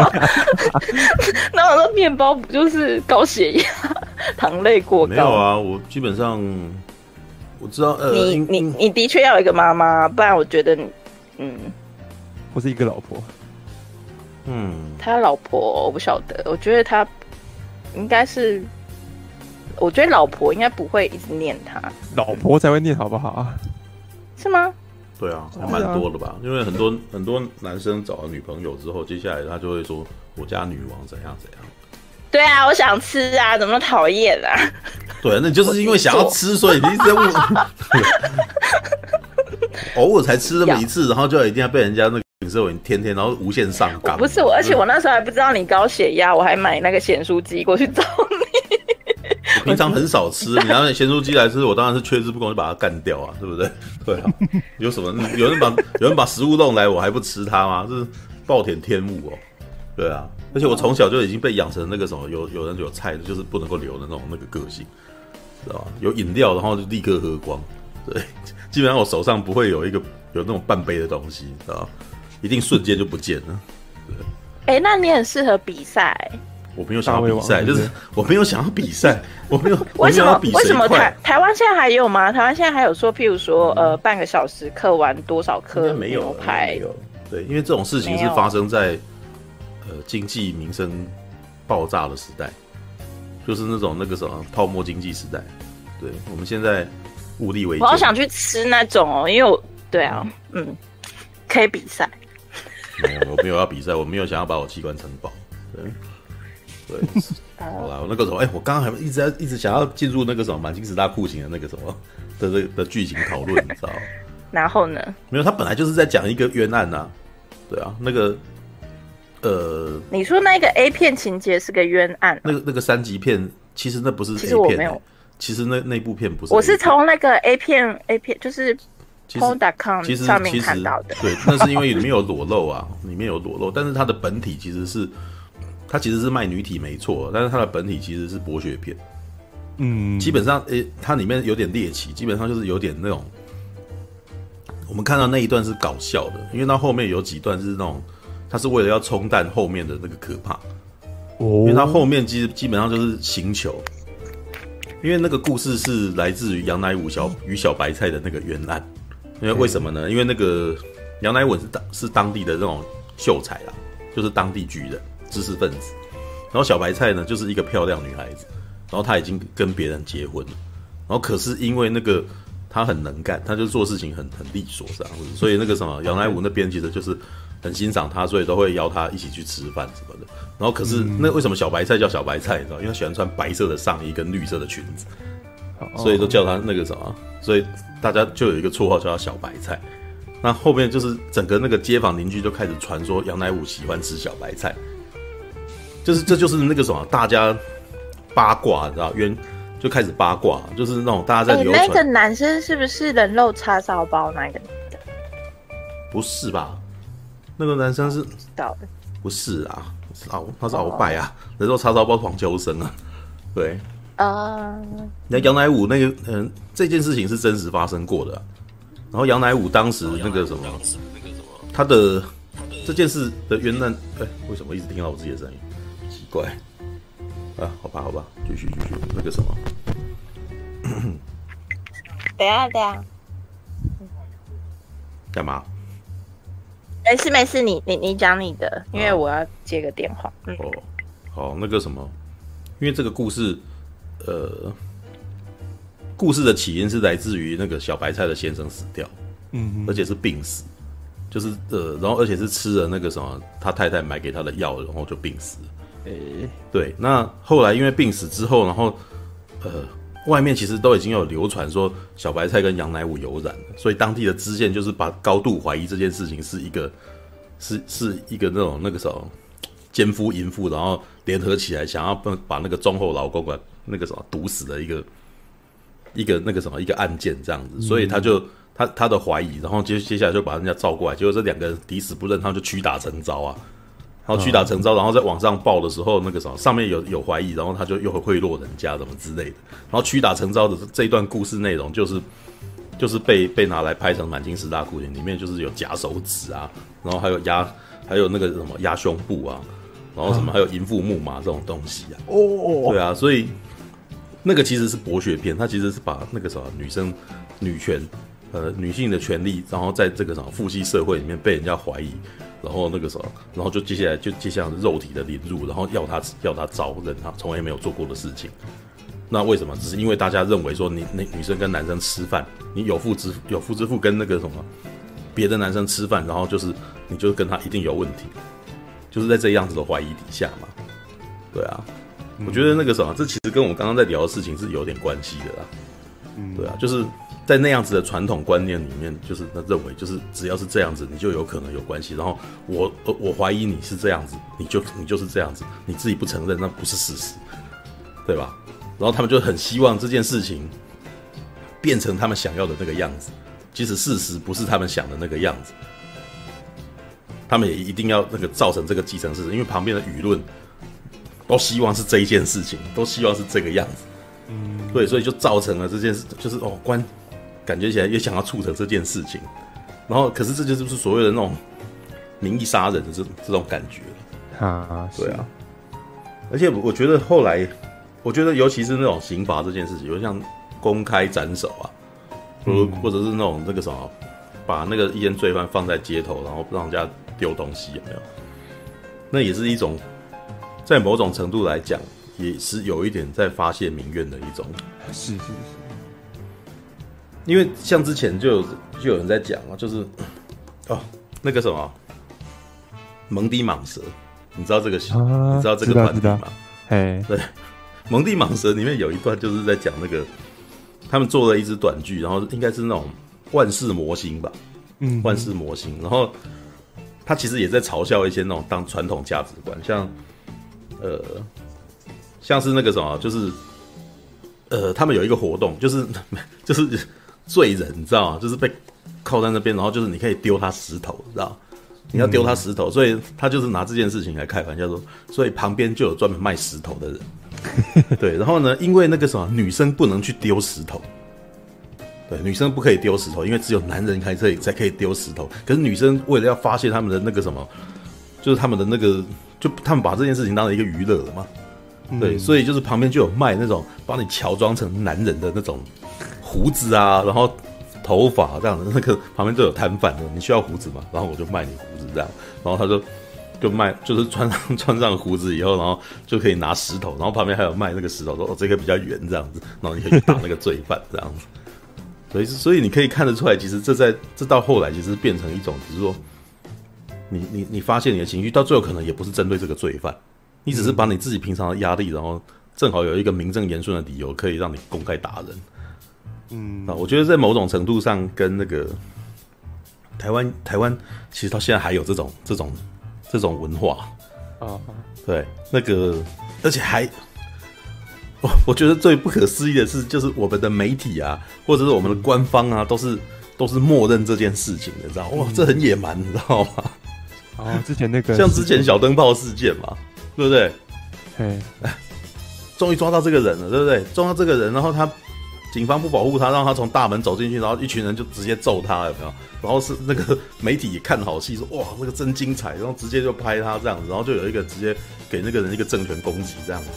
那我说面包不就是高血压、糖类过高？没有啊，我基本上我知道。呃，你你你的确要有一个妈妈，不然我觉得你，嗯，或是一个老婆。嗯，他老婆我不晓得，我觉得他应该是，我觉得老婆应该不会一直念他，老婆才会念，好不好啊？是吗？对啊，还蛮多的吧？啊、因为很多很多男生找了女朋友之后，接下来他就会说我家女王怎样怎样。对啊，我想吃啊，怎么讨厌啊？对，那就是因为想要吃，所以你一直在问。偶尔才吃那么一次，然后就一定要被人家那个影射为天天，然后无限上纲。不是我，而且我那时候还不知道你高血压，我还买那个咸酥鸡过去找你。我平常很少吃，你拿那咸酥鸡来吃，我当然是缺之不恭，就把它干掉啊，对不对？对啊，有什么？有人把有人把食物弄来，我还不吃它吗？这是暴殄天物哦。对啊，而且我从小就已经被养成那个什么，有有人有菜的，就是不能够留的那种那个个性，知道吧？有饮料，然后就立刻喝光。对，基本上我手上不会有一个有那种半杯的东西，知道吧？一定瞬间就不见了。对，哎、欸，那你很适合比赛。我没有想要比赛，就是我没有想要比赛，我没有。为什么？为什么台台湾现在还有吗？台湾现在还有说，譬如说，呃，半个小时刻完多少颗牛排？没有。对，因为这种事情是发生在呃经济民生爆炸的时代，就是那种那个什么泡沫经济时代。对，我们现在物力为。我好想去吃那种哦，因为我对啊，嗯，可以比赛。没有，我没有要比赛，我没有想要把我器官承包。对。对，好啦，我那个什么，哎、欸，我刚刚还一直在一直想要进入那个什么满清十大酷刑的那个什么的这的剧情讨论，你知道？然后呢？没有，他本来就是在讲一个冤案呐、啊，对啊，那个呃，你说那个 A 片情节是个冤案、啊，那个那个三级片，其实那不是 A 片、欸，其实我没有，其实那那部片不是，我是从那个 A 片 A 片就是 porn.com 上面看到的，对，那是因为里面有裸露啊，里面有裸露，但是它的本体其实是。它其实是卖女体没错，但是它的本体其实是博学片。嗯，基本上，诶、欸，它里面有点猎奇，基本上就是有点那种，我们看到那一段是搞笑的，因为到后面有几段是那种，它是为了要冲淡后面的那个可怕。哦，因为它后面基基本上就是行球，因为那个故事是来自于杨乃武小与小白菜的那个冤案。因为为什么呢？因为那个杨乃武是当是当地的那种秀才啦，就是当地举人、知识分子，然后小白菜呢就是一个漂亮女孩子。然后他已经跟别人结婚了，然后可是因为那个他很能干，他就做事情很很利索这样子，所以那个什么杨乃武那边其实就是很欣赏他，所以都会邀他一起去吃饭什么的。然后可是那为什么小白菜叫小白菜？你知道？因为他喜欢穿白色的上衣跟绿色的裙子，所以都叫他那个什么，所以大家就有一个绰号叫他小白菜。那后面就是整个那个街坊邻居就开始传说杨乃武喜欢吃小白菜，就是这就是那个什么大家。八卦，你知道，冤就开始八卦，就是那种大家在流传。那个男生是不是人肉叉烧包那个女的？不是吧？那个男生是，不是啊，他是鳌拜啊，那时候叉烧包黄秋生啊，对啊。那杨乃武那个，嗯，这件事情是真实发生过的。然后杨乃武当时那个什么，他的这件事的冤案，哎，为什么一直听到我自己的声音？奇怪。啊，好吧，好吧，继续继续，那个什么，等下等下，干嘛？没事没事，你你你讲你的，因为我要接个电话。哦，嗯、好，那个什么，因为这个故事，呃，故事的起因是来自于那个小白菜的先生死掉，嗯，而且是病死，就是呃，然后而且是吃了那个什么他太太买给他的药，然后就病死。诶，欸、对，那后来因为病死之后，然后，呃，外面其实都已经有流传说小白菜跟杨乃武有染，所以当地的知县就是把高度怀疑这件事情是一个，是是一个那种那个什么奸夫淫妇，然后联合起来想要把把那个忠厚老公啊那个什么毒死的一个一个那个什么一个案件这样子，所以他就他他的怀疑，然后接接下来就把人家召过来，结果这两个人抵死不认，他们就屈打成招啊。然后屈打成招，然后在网上报的时候，那个什么上面有有怀疑，然后他就又会贿赂人家，什么之类的。然后屈打成招的这一段故事内容，就是就是被被拿来拍成《满清十大酷刑》里面，就是有夹手指啊，然后还有压，还有那个什么压胸部啊，然后什么还有淫妇木马这种东西啊。哦，对啊，所以那个其实是博学片，它其实是把那个什么女生女权呃女性的权利，然后在这个什么父系社会里面被人家怀疑。然后那个时候，然后就接下来就接下来肉体的凌辱，然后要他要他招认他从来没有做过的事情。那为什么？只是因为大家认为说你那女生跟男生吃饭，你有妇之有妇之夫跟那个什么别的男生吃饭，然后就是你就跟他一定有问题，就是在这样子的怀疑底下嘛。对啊，我觉得那个什么，这其实跟我们刚刚在聊的事情是有点关系的啦。嗯，对啊，就是。在那样子的传统观念里面，就是他认为，就是只要是这样子，你就有可能有关系。然后我我怀疑你是这样子，你就你就是这样子，你自己不承认，那不是事实，对吧？然后他们就很希望这件事情变成他们想要的那个样子，即使事实不是他们想的那个样子，他们也一定要那个造成这个既成事实，因为旁边的舆论都希望是这一件事情，都希望是这个样子，嗯，对，所以就造成了这件事，就是哦关。感觉起来也想要促成这件事情，然后可是这就是不是所谓的那种名义杀人的这种这种感觉。啊，对啊，而且我觉得后来，我觉得尤其是那种刑罚这件事情，就像公开斩首啊，或或者是那种那个什么，把那个一些罪犯放在街头，然后让人家丢东西，有没有？那也是一种，在某种程度来讲，也是有一点在发泄民怨的一种，是是是。因为像之前就有就有人在讲啊，就是哦那个什么？蒙蒂蟒蛇，你知道这个、啊、你知道这个团体吗？哎，对，蒙蒂蟒蛇里面有一段就是在讲那个他们做了一支短剧，然后应该是那种万世魔星吧，嗯，万世魔星，然后他其实也在嘲笑一些那种当传统价值观，像呃像是那个什么，就是呃他们有一个活动，就是 就是。罪人，你知道吗？就是被铐在那边，然后就是你可以丢他石头，知道？你要丢他石头，所以他就是拿这件事情来开玩笑说，所以旁边就有专门卖石头的人。对，然后呢，因为那个什么，女生不能去丢石头。对，女生不可以丢石头，因为只有男人开车才可以丢石头。可是女生为了要发泄他们的那个什么，就是他们的那个，就他们把这件事情当成一个娱乐了嘛。对，所以就是旁边就有卖那种帮你乔装成男人的那种胡子啊，然后头发这样的，那个旁边都有摊贩的，你需要胡子嘛？然后我就卖你胡子这样，然后他就就卖，就是穿上穿上胡子以后，然后就可以拿石头，然后旁边还有卖那个石头，说哦这个比较圆这样子，然后你可以打那个罪犯这样子。所以所以你可以看得出来，其实这在这到后来其实变成一种，只是说你你你发泄你的情绪，到最后可能也不是针对这个罪犯。你只是把你自己平常的压力，然后正好有一个名正言顺的理由，可以让你公开打人。嗯，啊，我觉得在某种程度上，跟那个台湾台湾其实到现在还有这种这种这种文化啊，对，那个而且还，我我觉得最不可思议的是，就是我们的媒体啊，或者是我们的官方啊，都是都是默认这件事情的，你知道吗？哇，这很野蛮，你知道吗？哦，之前那个 像之前小灯泡事件嘛。对不对？哎，终于抓到这个人了，对不对？抓到这个人，然后他警方不保护他，让他从大门走进去，然后一群人就直接揍他，有没有？然后是那个媒体也看好戏，说哇，那个真精彩，然后直接就拍他这样子，然后就有一个直接给那个人一个政权攻击这样子，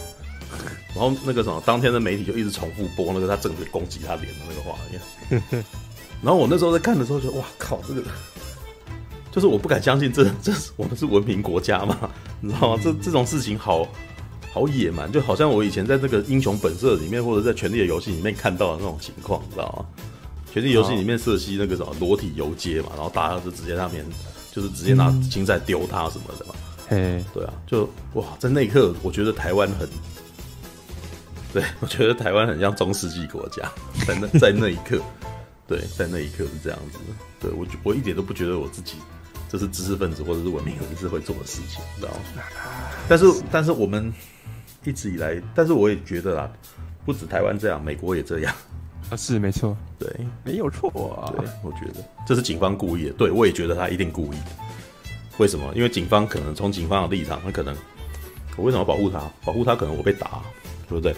然后那个什么，当天的媒体就一直重复播那个他政权攻击他脸的那个画面，然后我那时候在看的时候就哇靠，这个。就是我不敢相信，这这是我们是文明国家嘛？你知道吗？这这种事情好好野蛮，就好像我以前在这个《英雄本色》里面，或者在《权力的游戏》里面看到的那种情况，你知道吗？《权力游戏》里面瑟西那个什么裸体游街嘛，然后大家就直接那边就是直接拿金菜丢他什么的嘛。嘿，对啊，就哇，在那一刻，我觉得台湾很，对我觉得台湾很像中世纪国家，在那在那一刻，对，在那一刻是这样子的。对我我一点都不觉得我自己。这是知识分子或者是文明人士会做的事情，你知道吗？但是，但是我们一直以来，但是我也觉得啦，不止台湾这样，美国也这样啊，是没错，对，没有错啊。对，我觉得这是警方故意的，对我也觉得他一定故意的。为什么？因为警方可能从警方的立场，他可能我为什么要保护他？保护他可能我被打，对不对？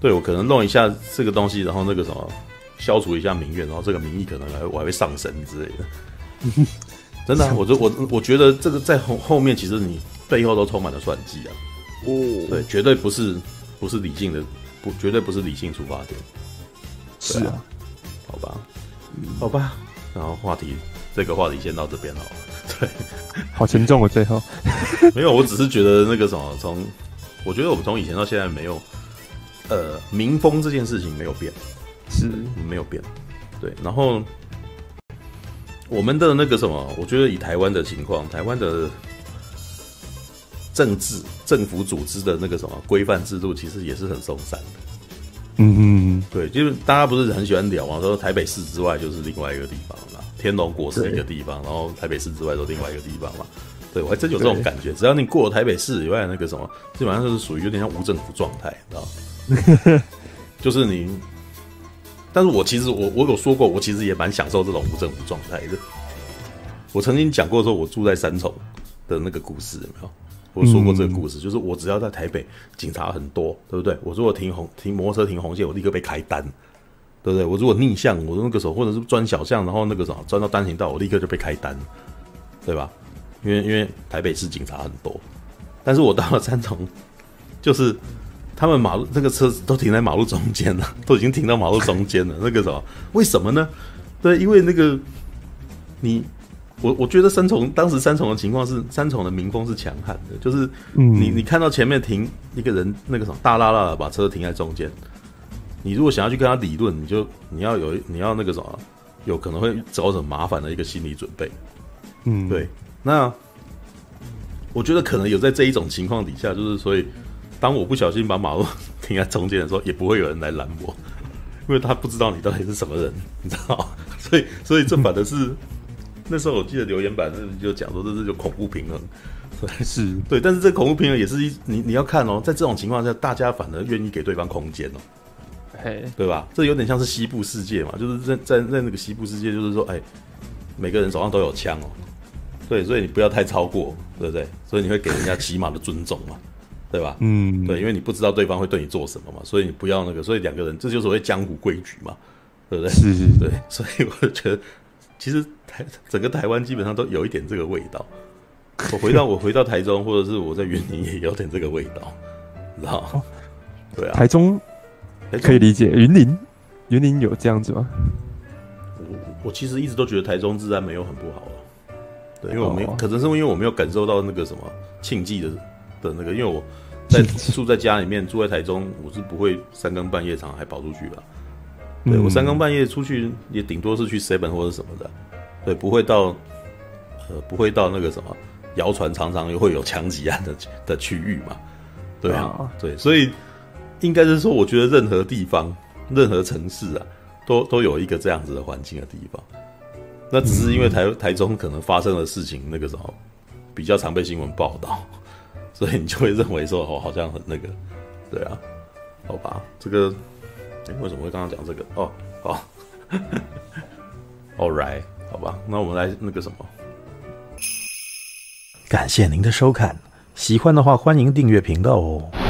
对，我可能弄一下这个东西，然后那个什么消除一下民怨，然后这个民意可能还我还会上升之类的。真的、啊，我就我我觉得这个在后后面，其实你背后都充满了算计啊！哦，对，绝对不是不是理性的，不绝对不是理性出发点。是啊，好吧，好吧，然后话题这个话题先到这边好了。对，好沉重啊！最后 没有，我只是觉得那个什么，从我觉得我们从以前到现在没有，呃，民风这件事情没有变，是没有变。对，然后。我们的那个什么，我觉得以台湾的情况，台湾的政治、政府组织的那个什么规范制度，其实也是很松散的。嗯嗯，对，就是大家不是很喜欢聊嘛，说台北市之外就是另外一个地方嘛，天龙国是一个地方，然后台北市之外都另外一个地方嘛。对，我还真有这种感觉，只要你过了台北市以外那个什么，基本上就是属于有点像无政府状态，知道吗？就是你。但是我其实我我有说过，我其实也蛮享受这种无政府状态的。我曾经讲过说，我住在三重的那个故事有没有？我说过这个故事，就是我只要在台北，警察很多，对不对？我如果停红停摩托车停红线，我立刻被开单，对不对？我如果逆向，我那个时候或者是钻小巷，然后那个什么钻到单行道，我立刻就被开单，对吧？因为因为台北市警察很多，但是我到了三重，就是。他们马路那个车子都停在马路中间了，都已经停到马路中间了。那个什么，为什么呢？对，因为那个你，我我觉得三重当时三重的情况是，三重的民风是强悍的，就是你你看到前面停一个人，那个什么大拉拉的把车停在中间，你如果想要去跟他理论，你就你要有你要那个什么，有可能会找很麻烦的一个心理准备。嗯，对。那我觉得可能有在这一种情况底下，就是所以。当我不小心把马路 停在中间的时候，也不会有人来拦我，因为他不知道你到底是什么人，你知道？所以，所以这反的是那时候我记得留言板那就讲说这是就恐怖平衡，是对，但是这恐怖平衡也是一你你要看哦，在这种情况下，大家反而愿意给对方空间哦，嘿，对吧？这有点像是西部世界嘛，就是在在在那个西部世界，就是说，哎，每个人手上都有枪哦，对，所以你不要太超过，对不对？所以你会给人家起码的尊重嘛，对吧？嗯，对，因为你不知道对方会对你做什么嘛，所以你不要那个，所以两个人这就是所谓江湖规矩嘛，对不对？是是是，对，所以我觉得其实台整个台湾基本上都有一点这个味道。我回到 我回到台中，或者是我在云林也有点这个味道，你知道吗？对啊，台中可以理解，云林云林有这样子吗？我我其实一直都觉得台中治安没有很不好了，对，因为我没可能是因为我没有感受到那个什么庆忌的的那个，因为我在 住在家里面，住在台中，我是不会三更半夜常常还跑出去吧。对，我三更半夜出去也顶多是去 seven 或者什么的，对，不会到呃不会到那个什么。谣传常常又会有枪击案的 的区域嘛，对啊，啊对，所以应该是说，我觉得任何地方、任何城市啊，都都有一个这样子的环境的地方。那只是因为台、嗯、台中可能发生的事情，那个什么比较常被新闻报道，所以你就会认为说，哦，好像很那个，对啊，好吧，这个，哎，为什么会刚刚讲这个？哦，好，All right，好吧，那我们来那个什么。感谢您的收看，喜欢的话欢迎订阅频道哦。